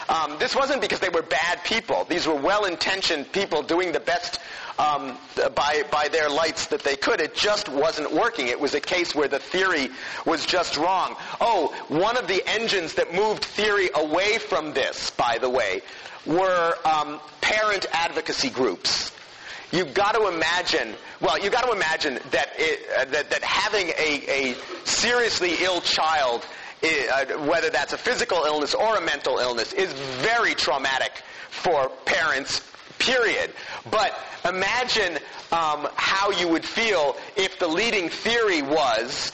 Um, this wasn't because they were bad people. These were well-intentioned people doing the best um, by by their lights that they could. It just wasn't working. It was a case where the theory was just wrong. Oh, one of the engines that moved theory away from this, by the way, were um, parent advocacy groups. You've got to imagine, well, you've got to imagine that, it, uh, that, that having a, a seriously ill child uh, whether that's a physical illness or a mental illness, is very traumatic for parents, period. But imagine um, how you would feel if the leading theory was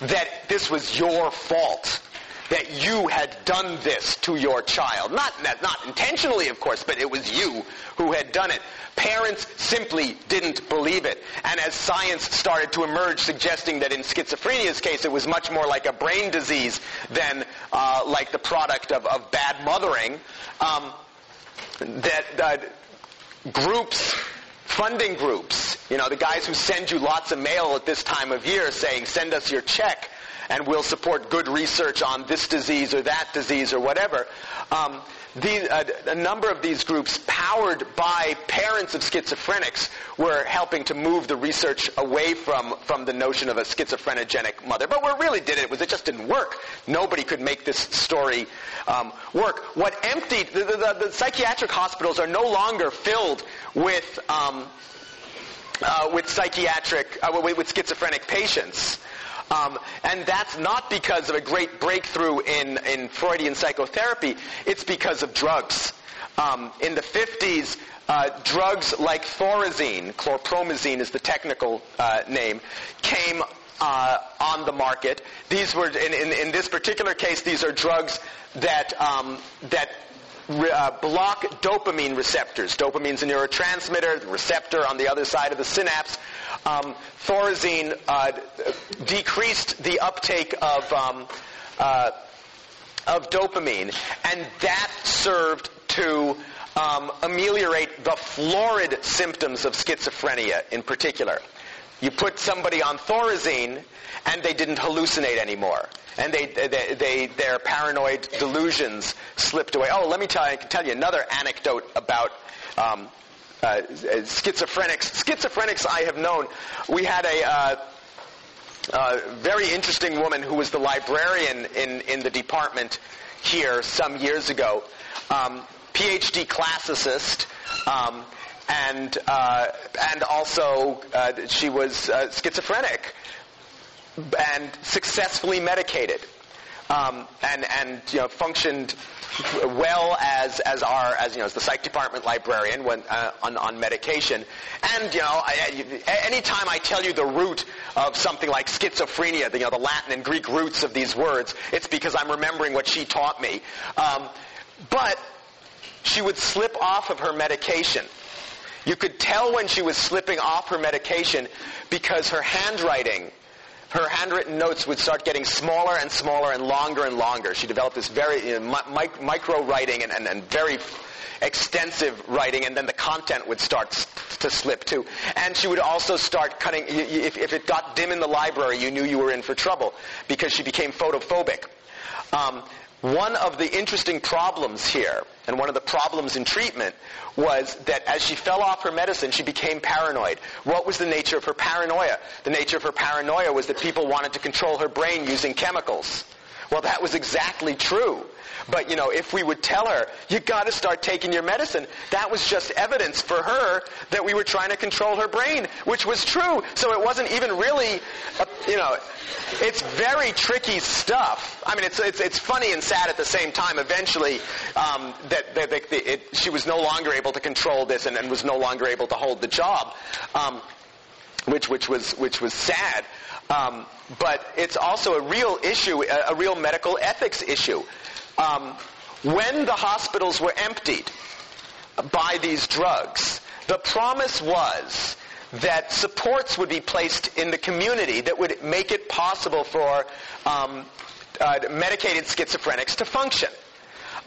that this was your fault that you had done this to your child. Not, not intentionally, of course, but it was you who had done it. Parents simply didn't believe it. And as science started to emerge suggesting that in schizophrenia's case it was much more like a brain disease than uh, like the product of, of bad mothering, um, that uh, groups funding groups, you know, the guys who send you lots of mail at this time of year saying, send us your check, and we'll support good research on this disease or that disease or whatever. Um, uh, a number of these groups, powered by parents of schizophrenics, were helping to move the research away from, from the notion of a schizophrenogenic mother. But what really did it was it just didn't work. Nobody could make this story um, work. What emptied, the, the, the, psychiatric hospitals are no longer filled with, um, uh, with psychiatric, uh, with, with schizophrenic patients. Um, and that's not because of a great breakthrough in, in Freudian psychotherapy. It's because of drugs. Um, in the 50s, uh, drugs like thorazine, chlorpromazine is the technical uh, name, came uh, on the market. These were, in, in, in, this particular case, these are drugs that um, that uh, block dopamine receptors. Dopamine's a neurotransmitter, the receptor on the other side of the synapse. Um, thorazine uh, decreased the uptake of um, uh, of dopamine, and that served to um, ameliorate the florid symptoms of schizophrenia in particular. You put somebody on thorazine, and they didn't hallucinate anymore and they, they, they, their paranoid delusions slipped away. Oh, let me tell you, I can tell you another anecdote about um, uh, schizophrenics. Schizophrenics I have known. We had a uh, uh, very interesting woman who was the librarian in, in the department here some years ago. Um, PhD classicist. Um, and uh, and also uh, she was uh, schizophrenic and successfully medicated um, and and you know functioned well as as our as you know as the psych department librarian when uh, on on medication. And you know I, anytime I tell you the root of something like schizophrenia the, you know the Latin and Greek roots of these words it's because I'm remembering what she taught me. Um, but she would slip off of her medication. You could tell when she was slipping off her medication because her handwriting her handwritten notes would start getting smaller and smaller and longer and longer. She developed this very you know, mi- micro writing and, and, and very extensive writing, and then the content would start to slip too. And she would also start cutting, if, if it got dim in the library, you knew you were in for trouble because she became photophobic. Um, one of the interesting problems here, and one of the problems in treatment, was that as she fell off her medicine, she became paranoid. What was the nature of her paranoia? The nature of her paranoia was that people wanted to control her brain using chemicals. Well, that was exactly true. But, you know, if we would tell her, you gotta start taking your medicine, that was just evidence for her that we were trying to control her brain, which was true. So it wasn't even really, a, you know, it's very tricky stuff. I mean, it's, it's, it's funny and sad at the same time. Eventually, um, that, that, that it, she was no longer able to control this and, and was no longer able to hold the job, um, which, which, was, which was sad. Um, but it's also a real issue, a, a real medical ethics issue. Um, when the hospitals were emptied by these drugs, the promise was that supports would be placed in the community that would make it possible for um, uh, medicated schizophrenics to function.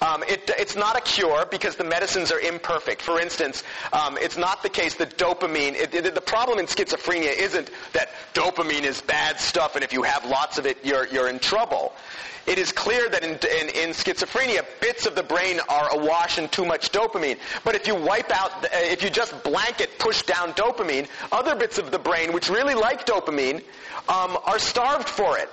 Um, it, it's not a cure because the medicines are imperfect. For instance, um, it's not the case that dopamine, it, it, the problem in schizophrenia isn't that dopamine is bad stuff and if you have lots of it, you're, you're in trouble. It is clear that in, in, in schizophrenia, bits of the brain are awash in too much dopamine. But if you wipe out, if you just blanket push down dopamine, other bits of the brain, which really like dopamine, um, are starved for it.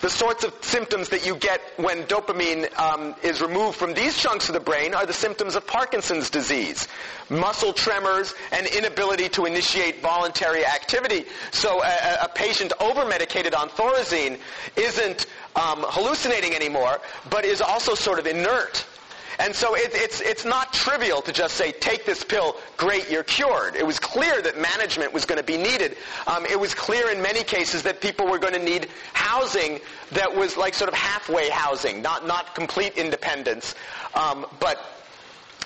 The sorts of symptoms that you get when dopamine um, is removed from these chunks of the brain are the symptoms of Parkinson's disease. Muscle tremors and inability to initiate voluntary activity. So a, a patient over-medicated on thorazine isn't um, hallucinating anymore, but is also sort of inert. And so it, it's, it's not trivial to just say, take this pill, great, you're cured. It was clear that management was going to be needed. Um, it was clear in many cases that people were going to need housing that was like sort of halfway housing, not, not complete independence, um, but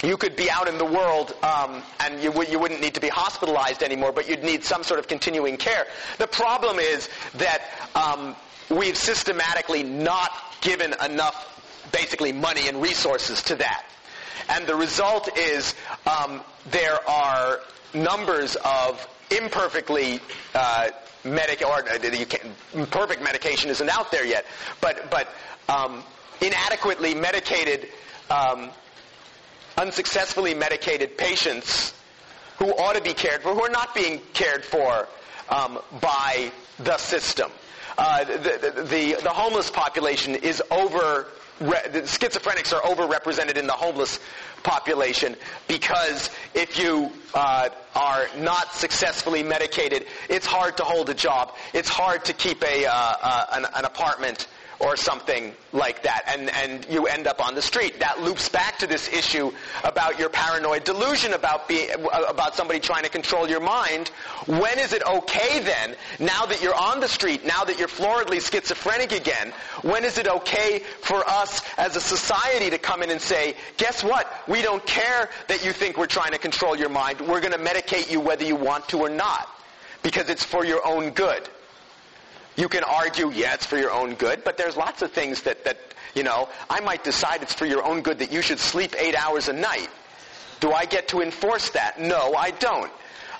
you could be out in the world um, and you, w- you wouldn't need to be hospitalized anymore, but you'd need some sort of continuing care. The problem is that um, we've systematically not given enough basically money and resources to that. And the result is um, there are numbers of imperfectly uh, medic or uh, perfect medication isn't out there yet, but but um, inadequately medicated, um, unsuccessfully medicated patients who ought to be cared for, who are not being cared for um, by the system. Uh, the, the, the, homeless population is over, the schizophrenics are overrepresented in the homeless population because if you uh, are not successfully medicated, it's hard to hold a job. It's hard to keep a, uh, uh an, an apartment or something like that, and, and you end up on the street. That loops back to this issue about your paranoid delusion about being, about somebody trying to control your mind. When is it okay then, now that you're on the street, now that you're floridly schizophrenic again, when is it okay for us as a society to come in and say, guess what? We don't care that you think we're trying to control your mind. We're going to medicate you whether you want to or not. Because it's for your own good. You can argue, yeah, it's for your own good, but there's lots of things that, that, you know, I might decide it's for your own good that you should sleep eight hours a night. Do I get to enforce that? No, I don't.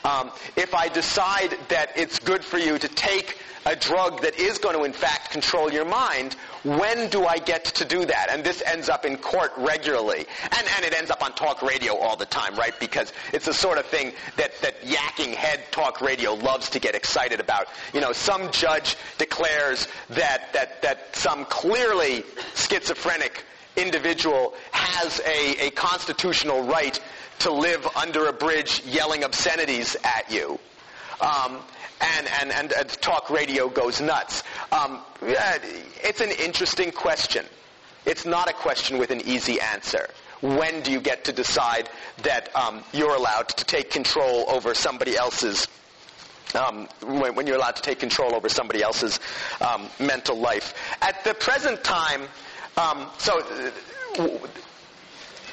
Um, if I decide that it's good for you to take a drug that is going to in fact control your mind, when do I get to do that? And this ends up in court regularly. And, and it ends up on talk radio all the time, right? Because it's the sort of thing that, that yakking head talk radio loves to get excited about. You know, some judge declares that, that, that some clearly schizophrenic individual has a, a constitutional right to live under a bridge yelling obscenities at you. Um, and, and, and, and, talk radio goes nuts. Um, it's an interesting question. It's not a question with an easy answer. When do you get to decide that um, you're allowed to take control over somebody else's um, when, when, you're allowed to take control over somebody else's um, mental life. At the present time, um, so uh,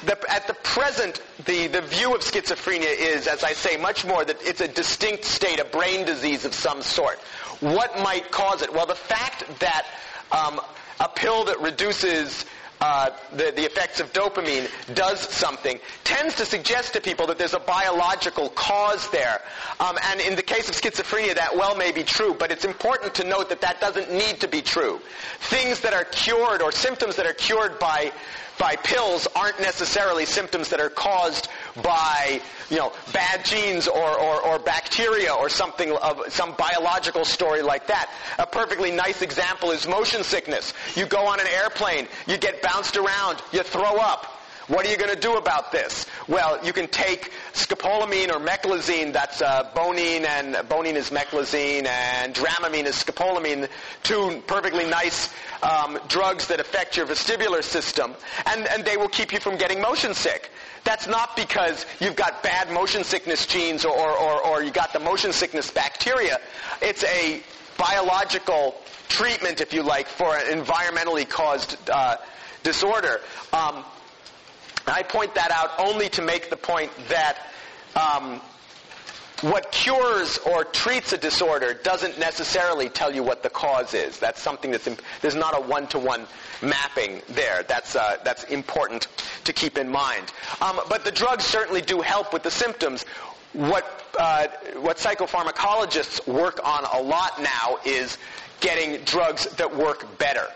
the, at the present, the, the view of schizophrenia is, as I say, much more that it's a distinct state, a brain disease of some sort. What might cause it? Well, the fact that um, a pill that reduces uh, the, the effects of dopamine does something tends to suggest to people that there's a biological cause there. Um, and in the case of schizophrenia, that well may be true, but it's important to note that that doesn't need to be true. Things that are cured or symptoms that are cured by by pills aren't necessarily symptoms that are caused by, you know, bad genes or, or, or bacteria or something of some biological story like that. A perfectly nice example is motion sickness. You go on an airplane, you get bounced around, you throw up. What are you going to do about this? Well, you can take scopolamine or meclizine, that's uh, bonine, and bonine is meclizine, and dramamine is scopolamine, two perfectly nice um, drugs that affect your vestibular system, and, and they will keep you from getting motion sick. That's not because you've got bad motion sickness genes or, or, or you got the motion sickness bacteria. It's a biological treatment, if you like, for an environmentally caused uh, disorder. Um, I point that out only to make the point that um, what cures or treats a disorder doesn't necessarily tell you what the cause is. That's something that's imp- there's not a one-to-one mapping there. That's uh, that's important to keep in mind. Um, but the drugs certainly do help with the symptoms. What uh, what psychopharmacologists work on a lot now is getting drugs that work better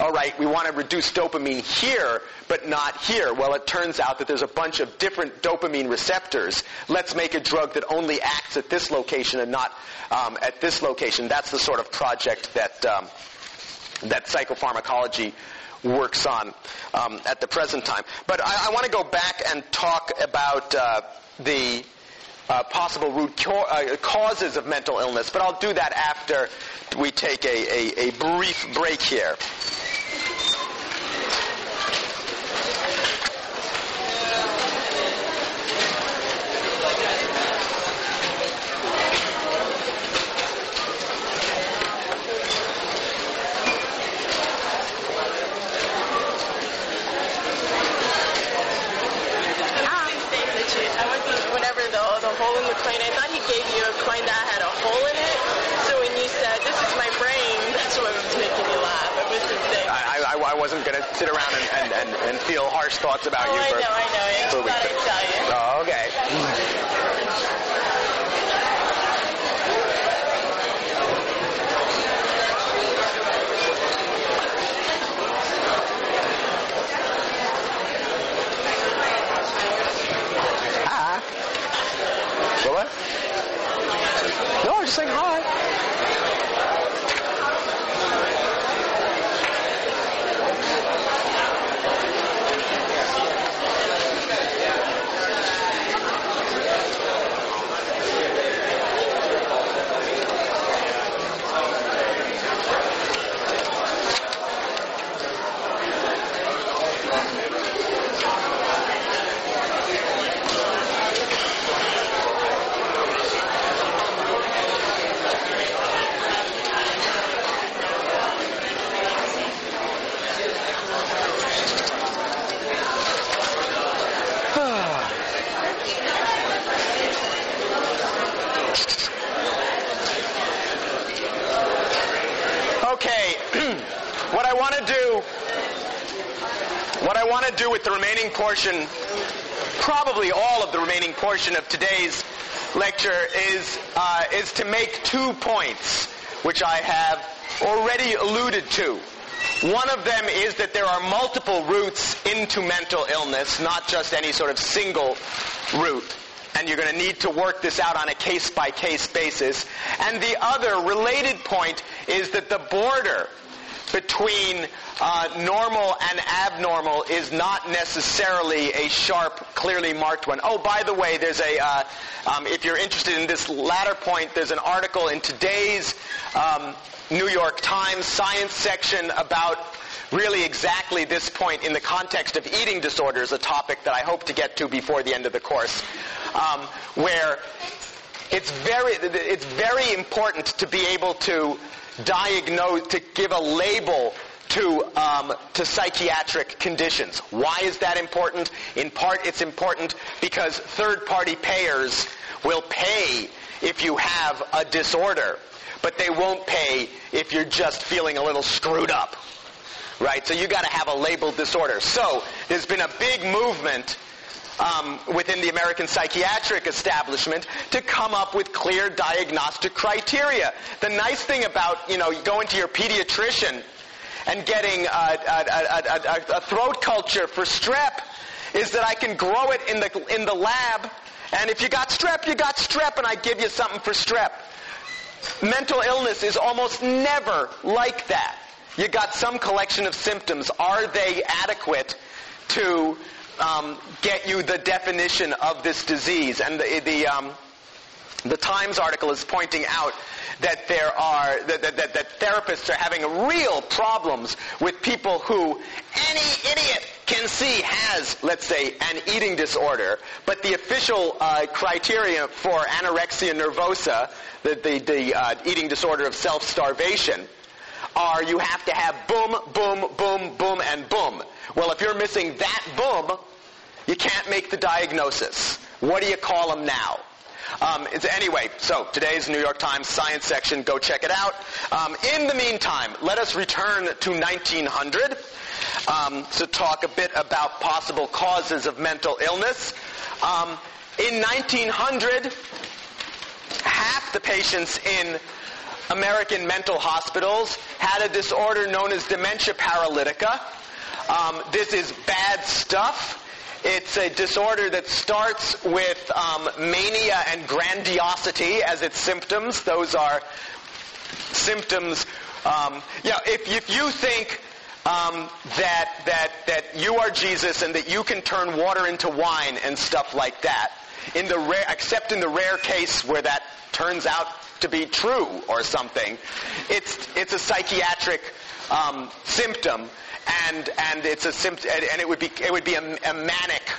all right, we want to reduce dopamine here, but not here. Well, it turns out that there's a bunch of different dopamine receptors. Let's make a drug that only acts at this location and not um, at this location. That's the sort of project that um, that psychopharmacology works on um, at the present time. But I, I want to go back and talk about uh, the uh, possible root uh, causes of mental illness, but I'll do that after we take a, a, a brief break here. Hole in the coin. I thought he gave you a coin that had a hole in it. So when you said, this is my brain, that's what was making me laugh. It was insane. I, I, I wasn't going to sit around and, and, and, and, feel harsh thoughts about oh, you. I know, I know. I just thought I'd tell you. Oh, okay. just saying hi. To do with the remaining portion, probably all of the remaining portion of today's lecture, is, uh, is to make two points, which I have already alluded to. One of them is that there are multiple routes into mental illness, not just any sort of single route. And you're going to need to work this out on a case-by-case basis. And the other related point is that the border between uh, normal and abnormal is not necessarily a sharp, clearly marked one. Oh, by the way, there's a, uh, um, if you're interested in this latter point, there's an article in today's um, New York Times science section about really exactly this point in the context of eating disorders, a topic that I hope to get to before the end of the course, um, where it's very, it's very important to be able to diagnose, to give a label to, um, to psychiatric conditions. Why is that important? In part, it's important because third-party payers will pay if you have a disorder, but they won't pay if you're just feeling a little screwed up. Right? So you got to have a labeled disorder. So there's been a big movement um, within the American psychiatric establishment to come up with clear diagnostic criteria. The nice thing about, you know, going to your pediatrician and getting a, a, a, a, throat culture for strep is that I can grow it in the, in the lab, and if you got strep, you got strep, and I give you something for strep. Mental illness is almost never like that. You got some collection of symptoms. Are they adequate to um, get you the definition of this disease. And the, the, um, the Times article is pointing out that there are that, that, that, therapists are having real problems with people who any idiot can see has, let's say, an eating disorder, but the official uh, criteria for anorexia nervosa, the, the, the uh, eating disorder of self-starvation, are you have to have boom, boom, boom, boom, and boom. Well, if you're missing that boom, you can't make the diagnosis. What do you call them now? Um, anyway, so today's New York Times science section, go check it out. Um, in the meantime, let us return to 1900 um, to talk a bit about possible causes of mental illness. Um, in 1900, half the patients in American mental hospitals had a disorder known as dementia paralytica. Um, this is bad stuff. It's a disorder that starts with um, mania and grandiosity as its symptoms. Those are symptoms. Um, yeah, if, if you think um, that that that you are Jesus and that you can turn water into wine and stuff like that, in the rare, except in the rare case where that turns out to be true or something, it's it's a psychiatric um, symptom and and it's a symptom, and it would be it would be a, a manic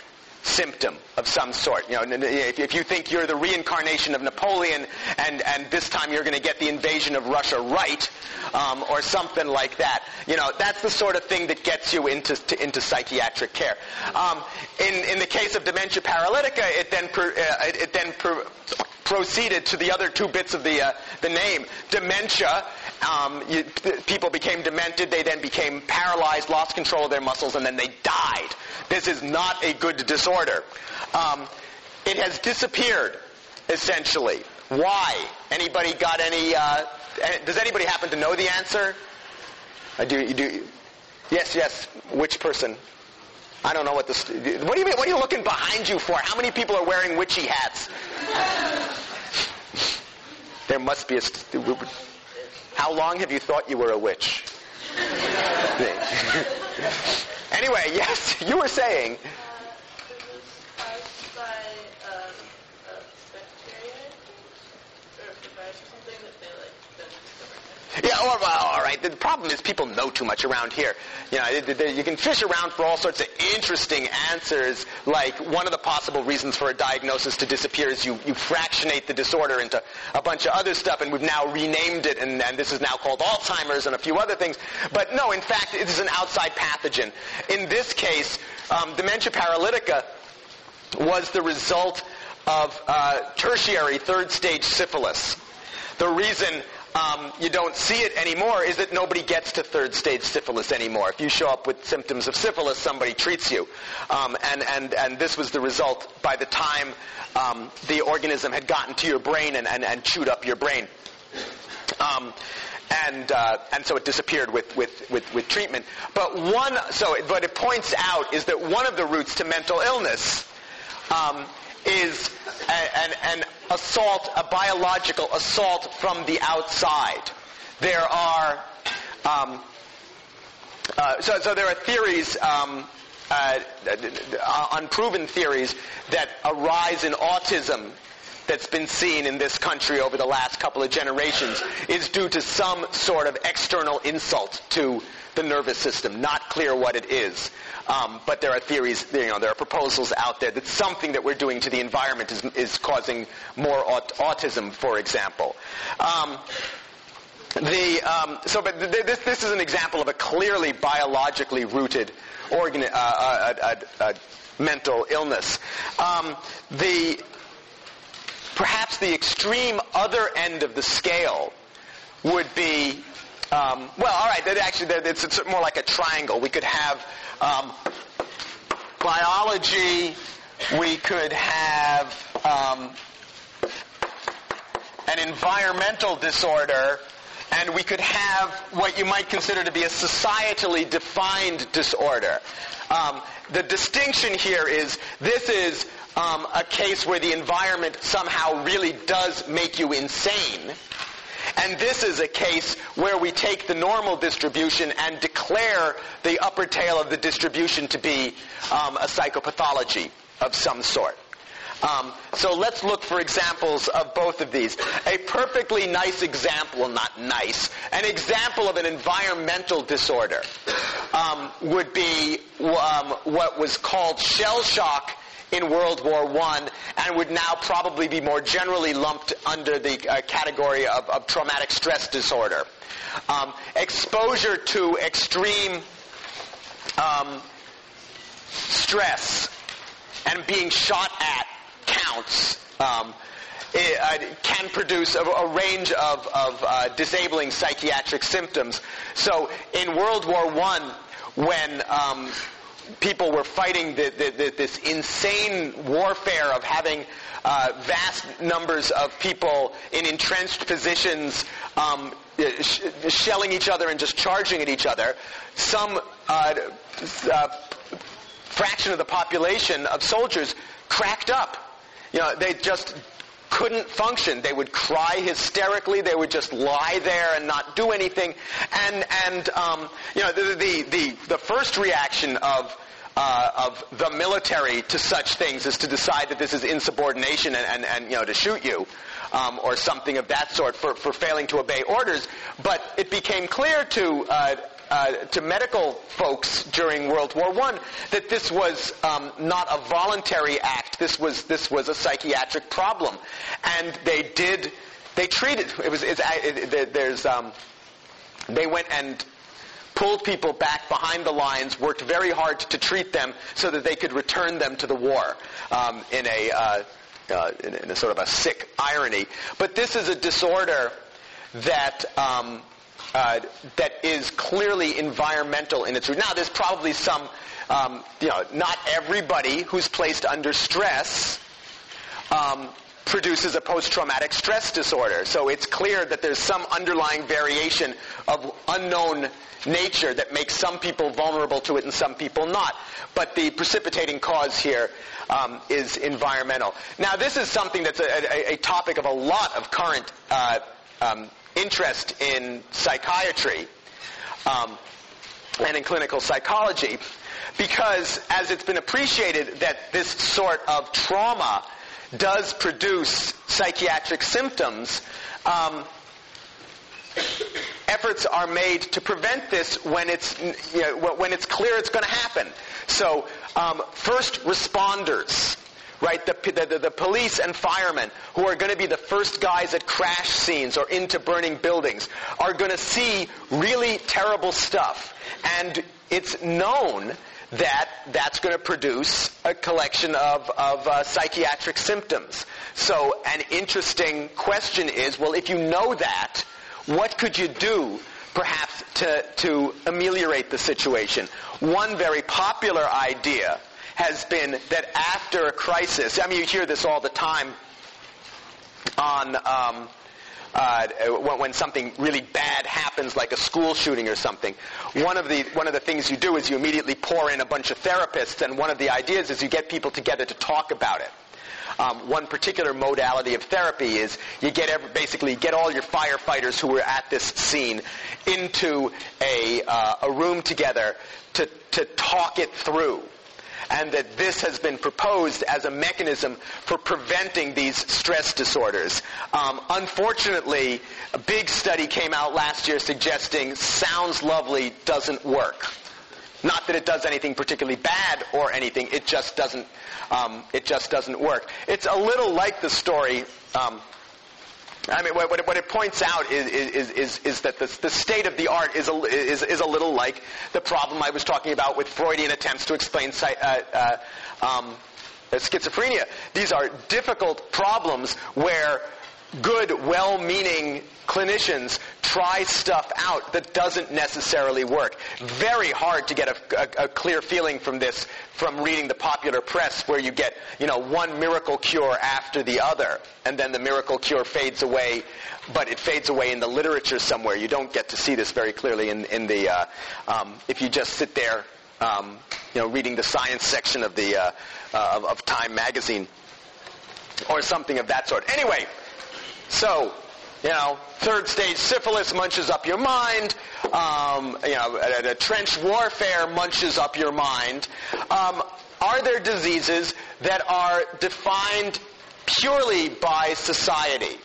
symptom of some sort. You know, if, you think you're the reincarnation of Napoleon, and and this time you're going to get the invasion of Russia right, um, or something like that. You know, that's the sort of thing that gets you into to, into psychiatric care. Um, in in the case of dementia paralytica, it then per, uh, it, it, then per, proceeded to the other two bits of the uh, the name. Dementia um, you, people became demented, they then became paralyzed, lost control of their muscles, and then they died. This is not a good disorder. Um, it has disappeared, essentially. Why? Anybody got any? Uh, does anybody happen to know the answer? I do. You do. Yes, yes. Which person? I don't know what this. What do you mean? What are you looking behind you for? How many people are wearing witchy hats? there must be a. How long have you thought you were a witch? [LAUGHS] anyway, yes, you were saying. Yeah, or, well, all right. The problem is people know too much around here. You know, you can fish around for all sorts of interesting answers. Like one of the possible reasons for a diagnosis to disappear is you, you fractionate the disorder into a bunch of other stuff, and we've now renamed it, and, and this is now called Alzheimer's and a few other things. But no, in fact, it is an outside pathogen. In this case, um, dementia paralytica was the result of uh, tertiary third stage syphilis. The reason um, you don't see it anymore is that nobody gets to third stage syphilis anymore. If you show up with symptoms of syphilis, somebody treats you. Um, and, and, and this was the result by the time um, the organism had gotten to your brain and, and, and chewed up your brain. Um, and uh, and so it disappeared with, with, with, with, treatment. But one, so what it points out is that one of the roots to mental illness um, is a, an, an assault, a biological assault from the outside. There are um, uh, so, so there are theories. Um, uh, unproven theories that arise in autism that's been seen in this country over the last couple of generations is due to some sort of external insult to the nervous system. Not clear what it is. Um, but there are theories, you know, there are proposals out there that something that we're doing to the environment is, is causing more aut- autism, for example. Um, the, um, so, but th- this, this is an example of a clearly biologically rooted uh, uh, uh, uh mental illness. Um, the Perhaps the extreme other end of the scale would be, um, well, all right, actually, it's, it's, more like a triangle. We could have um, biology, we could have um, an environmental disorder, and we could have what you might consider to be a societally defined disorder. Um, the distinction here is this is um, a case where the environment somehow really does make you insane. And this is a case where we take the normal distribution and declare the upper tail of the distribution to be um, a psychopathology of some sort. Um, so let's look for examples of both of these. A perfectly nice example, not nice, an example of an environmental disorder um, would be um, what was called shell shock in World War I and would now probably be more generally lumped under the uh, category of, of, traumatic stress disorder. Um, exposure to extreme um, stress and being shot at counts. Um, it, uh, can produce a, a range of, of uh, disabling psychiatric symptoms. So in World War I, when um, people were fighting the, the, the, this insane warfare of having uh, vast numbers of people in entrenched positions um, sh- shelling each other and just charging at each other. Some uh, uh, fraction of the population of soldiers cracked up. You know, they just couldn't function. They would cry hysterically. They would just lie there and not do anything. And and um, you know the, the the the first reaction of uh, of the military to such things is to decide that this is insubordination and, and, and you know to shoot you. Um, or something of that sort for, for failing to obey orders. But it became clear to uh, uh, to medical folks during World War I that this was um, not a voluntary act. This was this was a psychiatric problem, and they did they treated it was it's, it, it, there's um, they went and pulled people back behind the lines, worked very hard to treat them so that they could return them to the war um, in a uh, uh, in, in, a sort of a sick irony. But this is a disorder that um, uh, that is clearly environmental in its root. Now, there's probably some, um, you know, not everybody who's placed under stress um, produces a post-traumatic stress disorder. So it's clear that there's some underlying variation of unknown nature that makes some people vulnerable to it and some people not. But the precipitating cause here um, is environmental. Now, this is something that's a, a, a topic of a lot of current uh, um, interest in psychiatry um, and in clinical psychology because as it's been appreciated that this sort of trauma does produce psychiatric symptoms, um, efforts are made to prevent this when it's you know, when it's clear it's going to happen. So, um, first responders right? The, the, the, police and firemen who are going to be the first guys at crash scenes or into burning buildings are going to see really terrible stuff. And it's known that that's going to produce a collection of, of uh, psychiatric symptoms. So an interesting question is, well, if you know that, what could you do perhaps to, to ameliorate the situation? One very popular idea has been that after a crisis, I mean, you hear this all the time on um, uh, when, when, something really bad happens, like a school shooting or something. One of the one of the things you do is you immediately pour in a bunch of therapists, and one of the ideas is you get people together to talk about it. Um, one particular modality of therapy is you get every, basically get all your firefighters who were at this scene into a, uh, a room together to, to talk it through and that this has been proposed as a mechanism for preventing these stress disorders. Um, unfortunately, a big study came out last year suggesting sounds lovely doesn't work. Not that it does anything particularly bad or anything, it just doesn't, um, it just doesn't work. It's a little like the story, um, I mean, what, what, it points out is, is, is, is that the, the, state of the art is a, is, is a little like the problem I was talking about with Freudian attempts to explain uh, uh, um, schizophrenia. These are difficult problems where good, well-meaning clinicians try stuff out that doesn't necessarily work. Very hard to get a, a, a, clear feeling from this from reading the popular press where you get, you know, one miracle cure after the other, and then the miracle cure fades away, but it fades away in the literature somewhere. You don't get to see this very clearly in, in the, uh, um, if you just sit there, um, you know, reading the science section of the, uh, uh, of, of Time magazine or something of that sort. Anyway, so, you know, third stage syphilis munches up your mind. Um, you know, a, a, trench warfare munches up your mind. Um, are there diseases that are defined purely by society?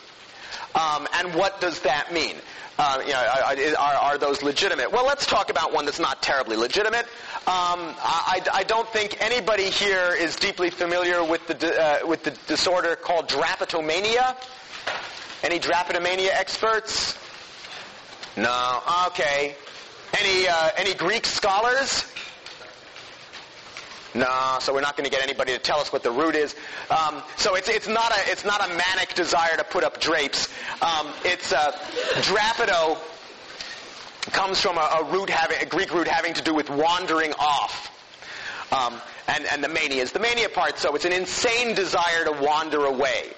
Um, and what does that mean? Uh, you know, are, are, those legitimate? Well, let's talk about one that's not terribly legitimate. Um, I, I, don't think anybody here is deeply familiar with the, uh, with the disorder called drapetomania. Any drapetomania experts? No. Okay. Any uh, any Greek scholars? No, so we're not going to get anybody to tell us what the root is. Um, so it's it's not a it's not a manic desire to put up drapes. Um, it's uh, drapeto comes from a, a, root having a Greek root having to do with wandering off. Um, and, and the mania is the mania part, so it's an insane desire to wander away.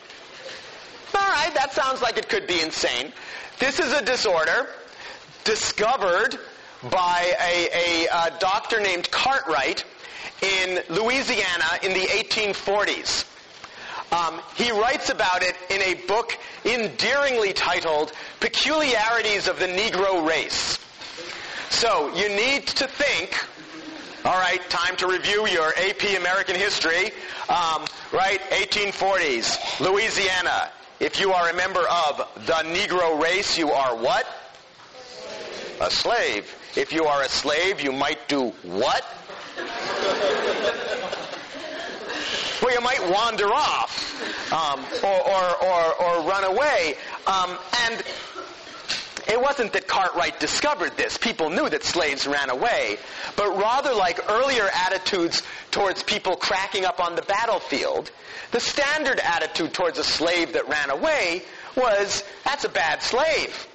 All right, that sounds like it could be insane. This is a disorder discovered by a, a, a doctor named Cartwright in Louisiana in the 1840s. Um, he writes about it in a book endearingly titled Peculiarities of the Negro Race. So you need to think, all right, time to review your AP American history, um, right, 1840s, Louisiana, if you are a member of the Negro race, you are what? A slave. If you are a slave, you might do what? well, you might wander off um, or, or, or, or, run away. Um, and it wasn't that Cartwright discovered this. People knew that slaves ran away. But rather like earlier attitudes towards people cracking up on the battlefield, the standard attitude towards a slave that ran away was, that's a bad slave.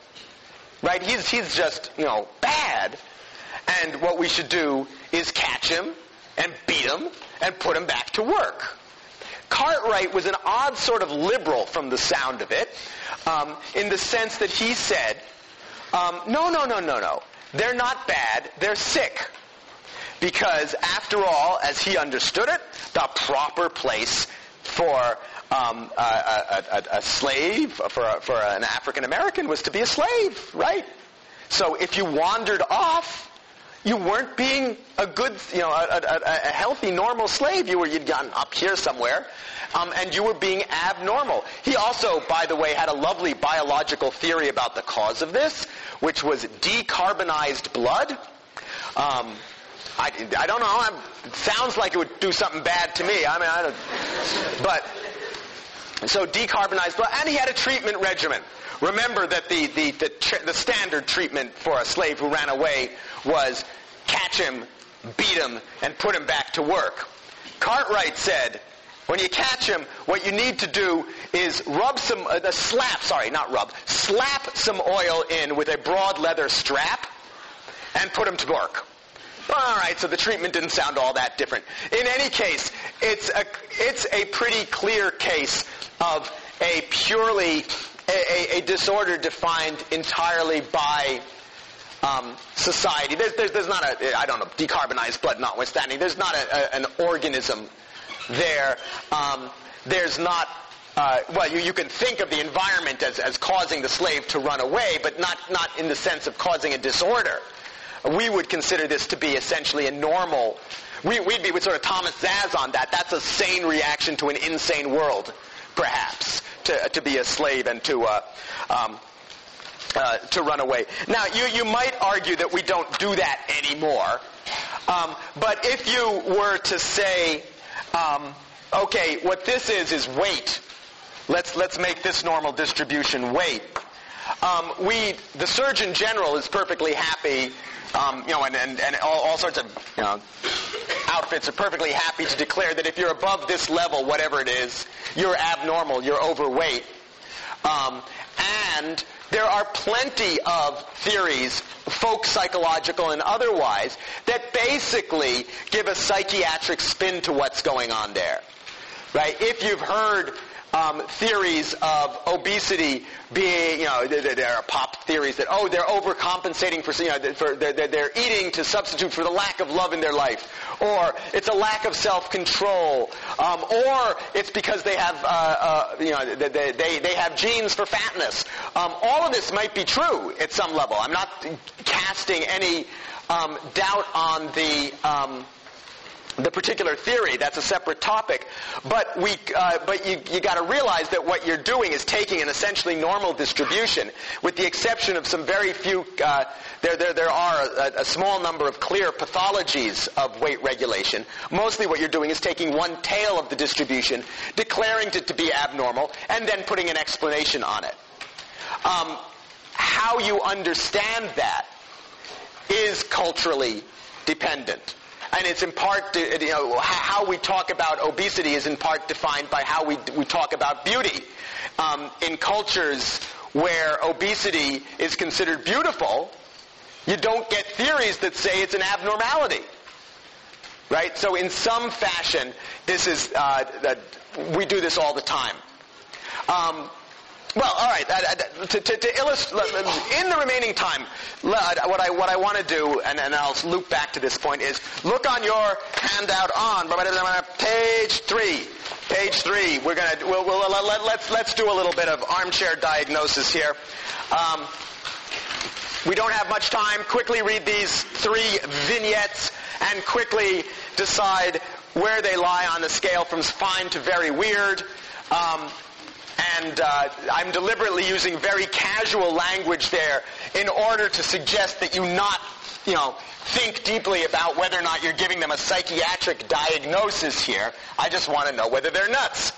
Right? He's, he's just, you know, bad. And what we should do is catch him and beat him and put him back to work. Cartwright was an odd sort of liberal from the sound of it, um, in the sense that he said, um, no, no, no, no, no. They're not bad. They're sick. Because after all, as he understood it, the proper place for um, a, a, a, a, slave, for, for an African American, was to be a slave, right? So if you wandered off, you weren't being a good, you know, a, healthy, normal slave. You were, you'd gone up here somewhere, um, and you were being abnormal. He also, by the way, had a lovely biological theory about the cause of this, which was decarbonized blood. Um, I, I don't know. I'm, it sounds like it would do something bad to me. I mean, I don't, but so decarbonized blood, and he had a treatment regimen. Remember that the the the, the standard treatment for a slave who ran away was catch him, beat him, and put him back to work. Cartwright said, When you catch him, what you need to do is rub some, uh, slap, sorry, not rub, slap some oil in with a broad leather strap and put him to work. All right, so the treatment didn't sound all that different. In any case, it's a, it's a pretty clear case of a purely, a, a, a disorder defined entirely by um, society. There's, there's, there's, not a, I don't know, decarbonized blood notwithstanding, there's not a, a, an organism there. Um, there's not, uh, well, you, you can think of the environment as, as causing the slave to run away, but not, not in the sense of causing a disorder. We would consider this to be essentially a normal, we, would be with sort of Thomas Szasz on that. That's a sane reaction to an insane world, perhaps, to, to be a slave and to, uh, um, uh, to run away. Now, you, you might argue that we don't do that anymore. Um, but if you were to say, um, okay, what this is is weight. Let's let's make this normal distribution weight. Um, we, the Surgeon General, is perfectly happy. Um, you know, and, and, and all, all, sorts of you know, outfits are perfectly happy to declare that if you're above this level, whatever it is, you're abnormal, you're overweight. Um, and there are plenty of theories, folk psychological and otherwise, that basically give a psychiatric spin to what's going on there. Right? If you've heard um, theories of obesity being, you know, there, there, are pop theories that, oh, they're overcompensating for, you know, for, they're, they're eating to substitute for the lack of love in their life. Or it's a lack of self-control. Um, or it's because they have, uh, uh, you know, they, they, they have genes for fatness. Um, all of this might be true at some level. I'm not casting any um, doubt on the, um, the particular theory. That's a separate topic. But we, uh, but you, you got to realize that what you're doing is taking an essentially normal distribution, with the exception of some very few. Uh, there, there, there are a, a, small number of clear pathologies of weight regulation. Mostly, what you're doing is taking one tail of the distribution, declaring it to be abnormal, and then putting an explanation on it. Um, how you understand that is culturally dependent. And it's in part, you know, how we talk about obesity is in part defined by how we, we talk about beauty. Um, in cultures where obesity is considered beautiful, you don't get theories that say it's an abnormality. Right? So in some fashion, this is, uh, we do this all the time. Um, well, all right. Uh, to, to, to illustrate, in the remaining time, what I what I want to do, and, and I'll loop back to this point, is look on your handout on page three. Page three. We're gonna we'll, we'll let, us let's, let's do a little bit of armchair diagnosis here. Um, we don't have much time. Quickly read these three vignettes and quickly decide where they lie on the scale from fine to very weird. Um, and uh, I'm deliberately using very casual language there in order to suggest that you not, you know, think deeply about whether or not you're giving them a psychiatric diagnosis here. I just want to know whether they're nuts.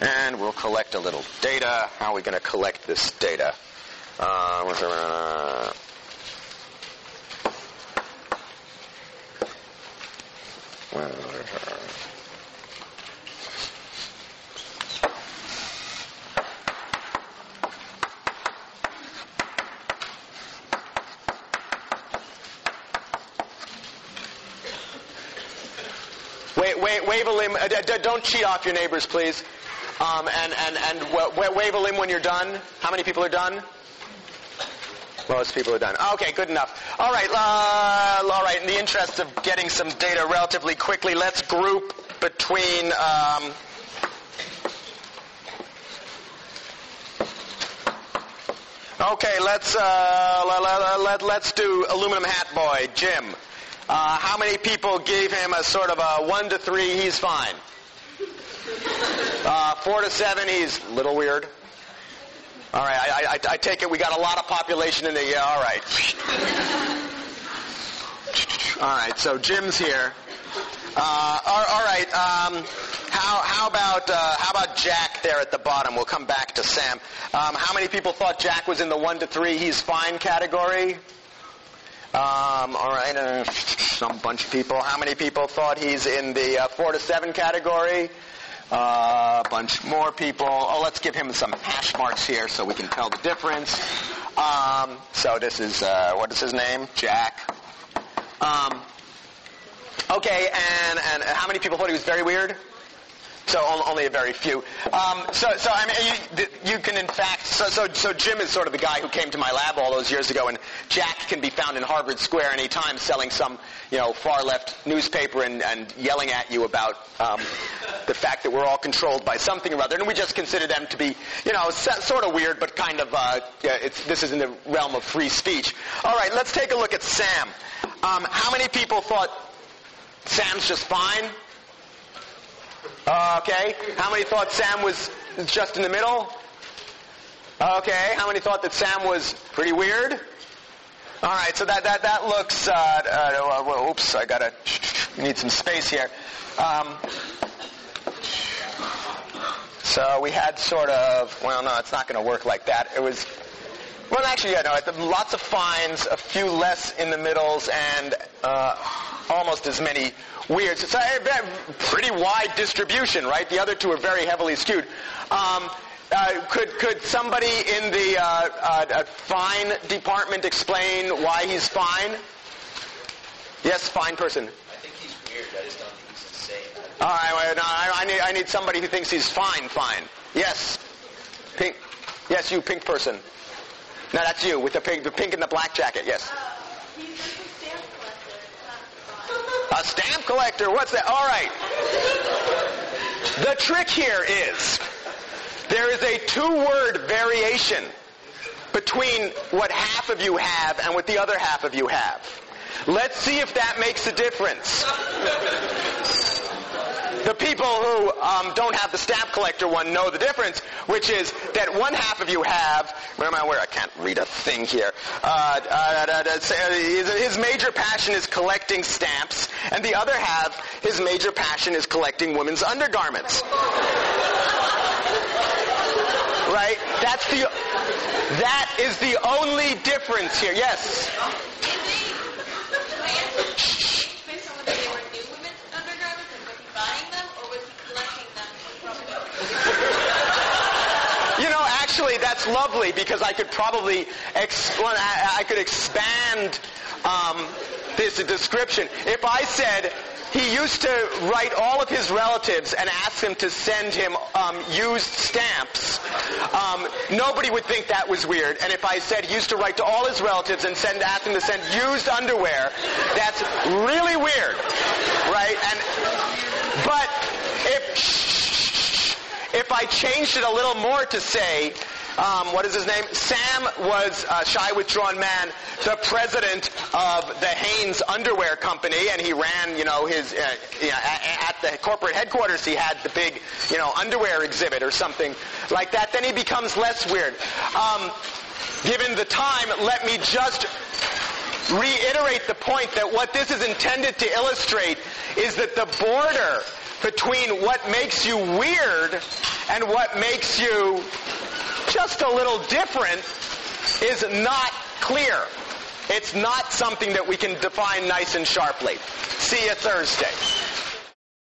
And we'll collect a little data. How are we going to collect this data? Uh, Wait, wait, wave a limb. Uh, don't cheat off your neighbors, please. Um, and and and w- wave a limb when you're done. How many people are done? Most people are done. Okay, good enough. All right, uh, all right. In the interest of getting some data relatively quickly, let's group between. Um, okay, let's uh, let, let, let's do aluminum hat boy, Jim. Uh, how many people gave him a sort of a one to three? He's fine. Uh, four to seven, he's a little weird. All right, I, I, I take it we got a lot of population in there. yeah, all right. all right, so Jim's here. Uh, all, all right, um, how, how about uh, how about Jack there at the bottom? We'll come back to Sam. Um, how many people thought Jack was in the one to three? He's fine category. Um, all right, uh, some bunch of people. How many people thought he's in the uh, four to seven category? Uh, a bunch more people. Oh, let's give him some hash marks here so we can tell the difference. Um, so this is uh, what is his name? Jack. Um, okay, and and how many people thought he was very weird? So only a very few. Um, so, so I mean, you, you, can in fact. So, so, so Jim is sort of the guy who came to my lab all those years ago, and Jack can be found in Harvard Square any time selling some, you know, far left newspaper and, and yelling at you about um, the fact that we're all controlled by something or other. And we just consider them to be, you know, sort of weird, but kind of. Uh, this is in the realm of free speech. All right, let's take a look at Sam. Um, how many people thought Sam's just fine? Okay. How many thought Sam was just in the middle? Okay. How many thought that Sam was pretty weird? All right. So that that that looks. Uh, uh, oops. I gotta [SNIFFS] need some space here. Um, so we had sort of. Well, no, it's not going to work like that. It was. Well, actually, yeah, no. Lots of fines, a few less in the middles, and uh, almost as many weirds. So a pretty wide distribution, right? The other two are very heavily skewed. Um, uh, could could somebody in the uh, uh, fine department explain why he's fine? Yes, fine person. I think he's weird. I just don't think he's insane. All right, well, no, I, I, need I need somebody who thinks he's fine. Fine. Yes, pink. Yes, you pink person. No, that's you with the pink, the pink and the black jacket. Yes. A stamp collector? What's that? All right. The trick here is there is a two-word variation between what half of you have and what the other half of you have. Let's see if that makes a difference. People who um, don't have the stamp collector one know the difference, which is that one half of you have, where am I, where, I can't read a thing here. Uh, uh, uh, his major passion is collecting stamps, and the other half, his major passion is collecting women's undergarments. [LAUGHS] right? That's the, that is the only difference here. Yes? Actually, that's lovely because I could probably explain, I could expand um, this description. If I said, he used to write all of his relatives and ask them to send him um, used stamps. Um, nobody would think that was weird. And if I said he used to write to all his relatives and send ask them to send used underwear, that's really weird, right? And but if if I changed it a little more to say, um, what is his name? Sam was a shy, withdrawn man, the president of the Hanes Underwear Company, and he ran, you know, his uh, you know, at, at the corporate headquarters. He had the big, you know, underwear exhibit or something like that. Then he becomes less weird. Um, given the time, let me just reiterate the point that what this is intended to illustrate is that the border between what makes you weird and what makes you just a little different is not clear. It's not something that we can define nice and sharply. See you Thursday.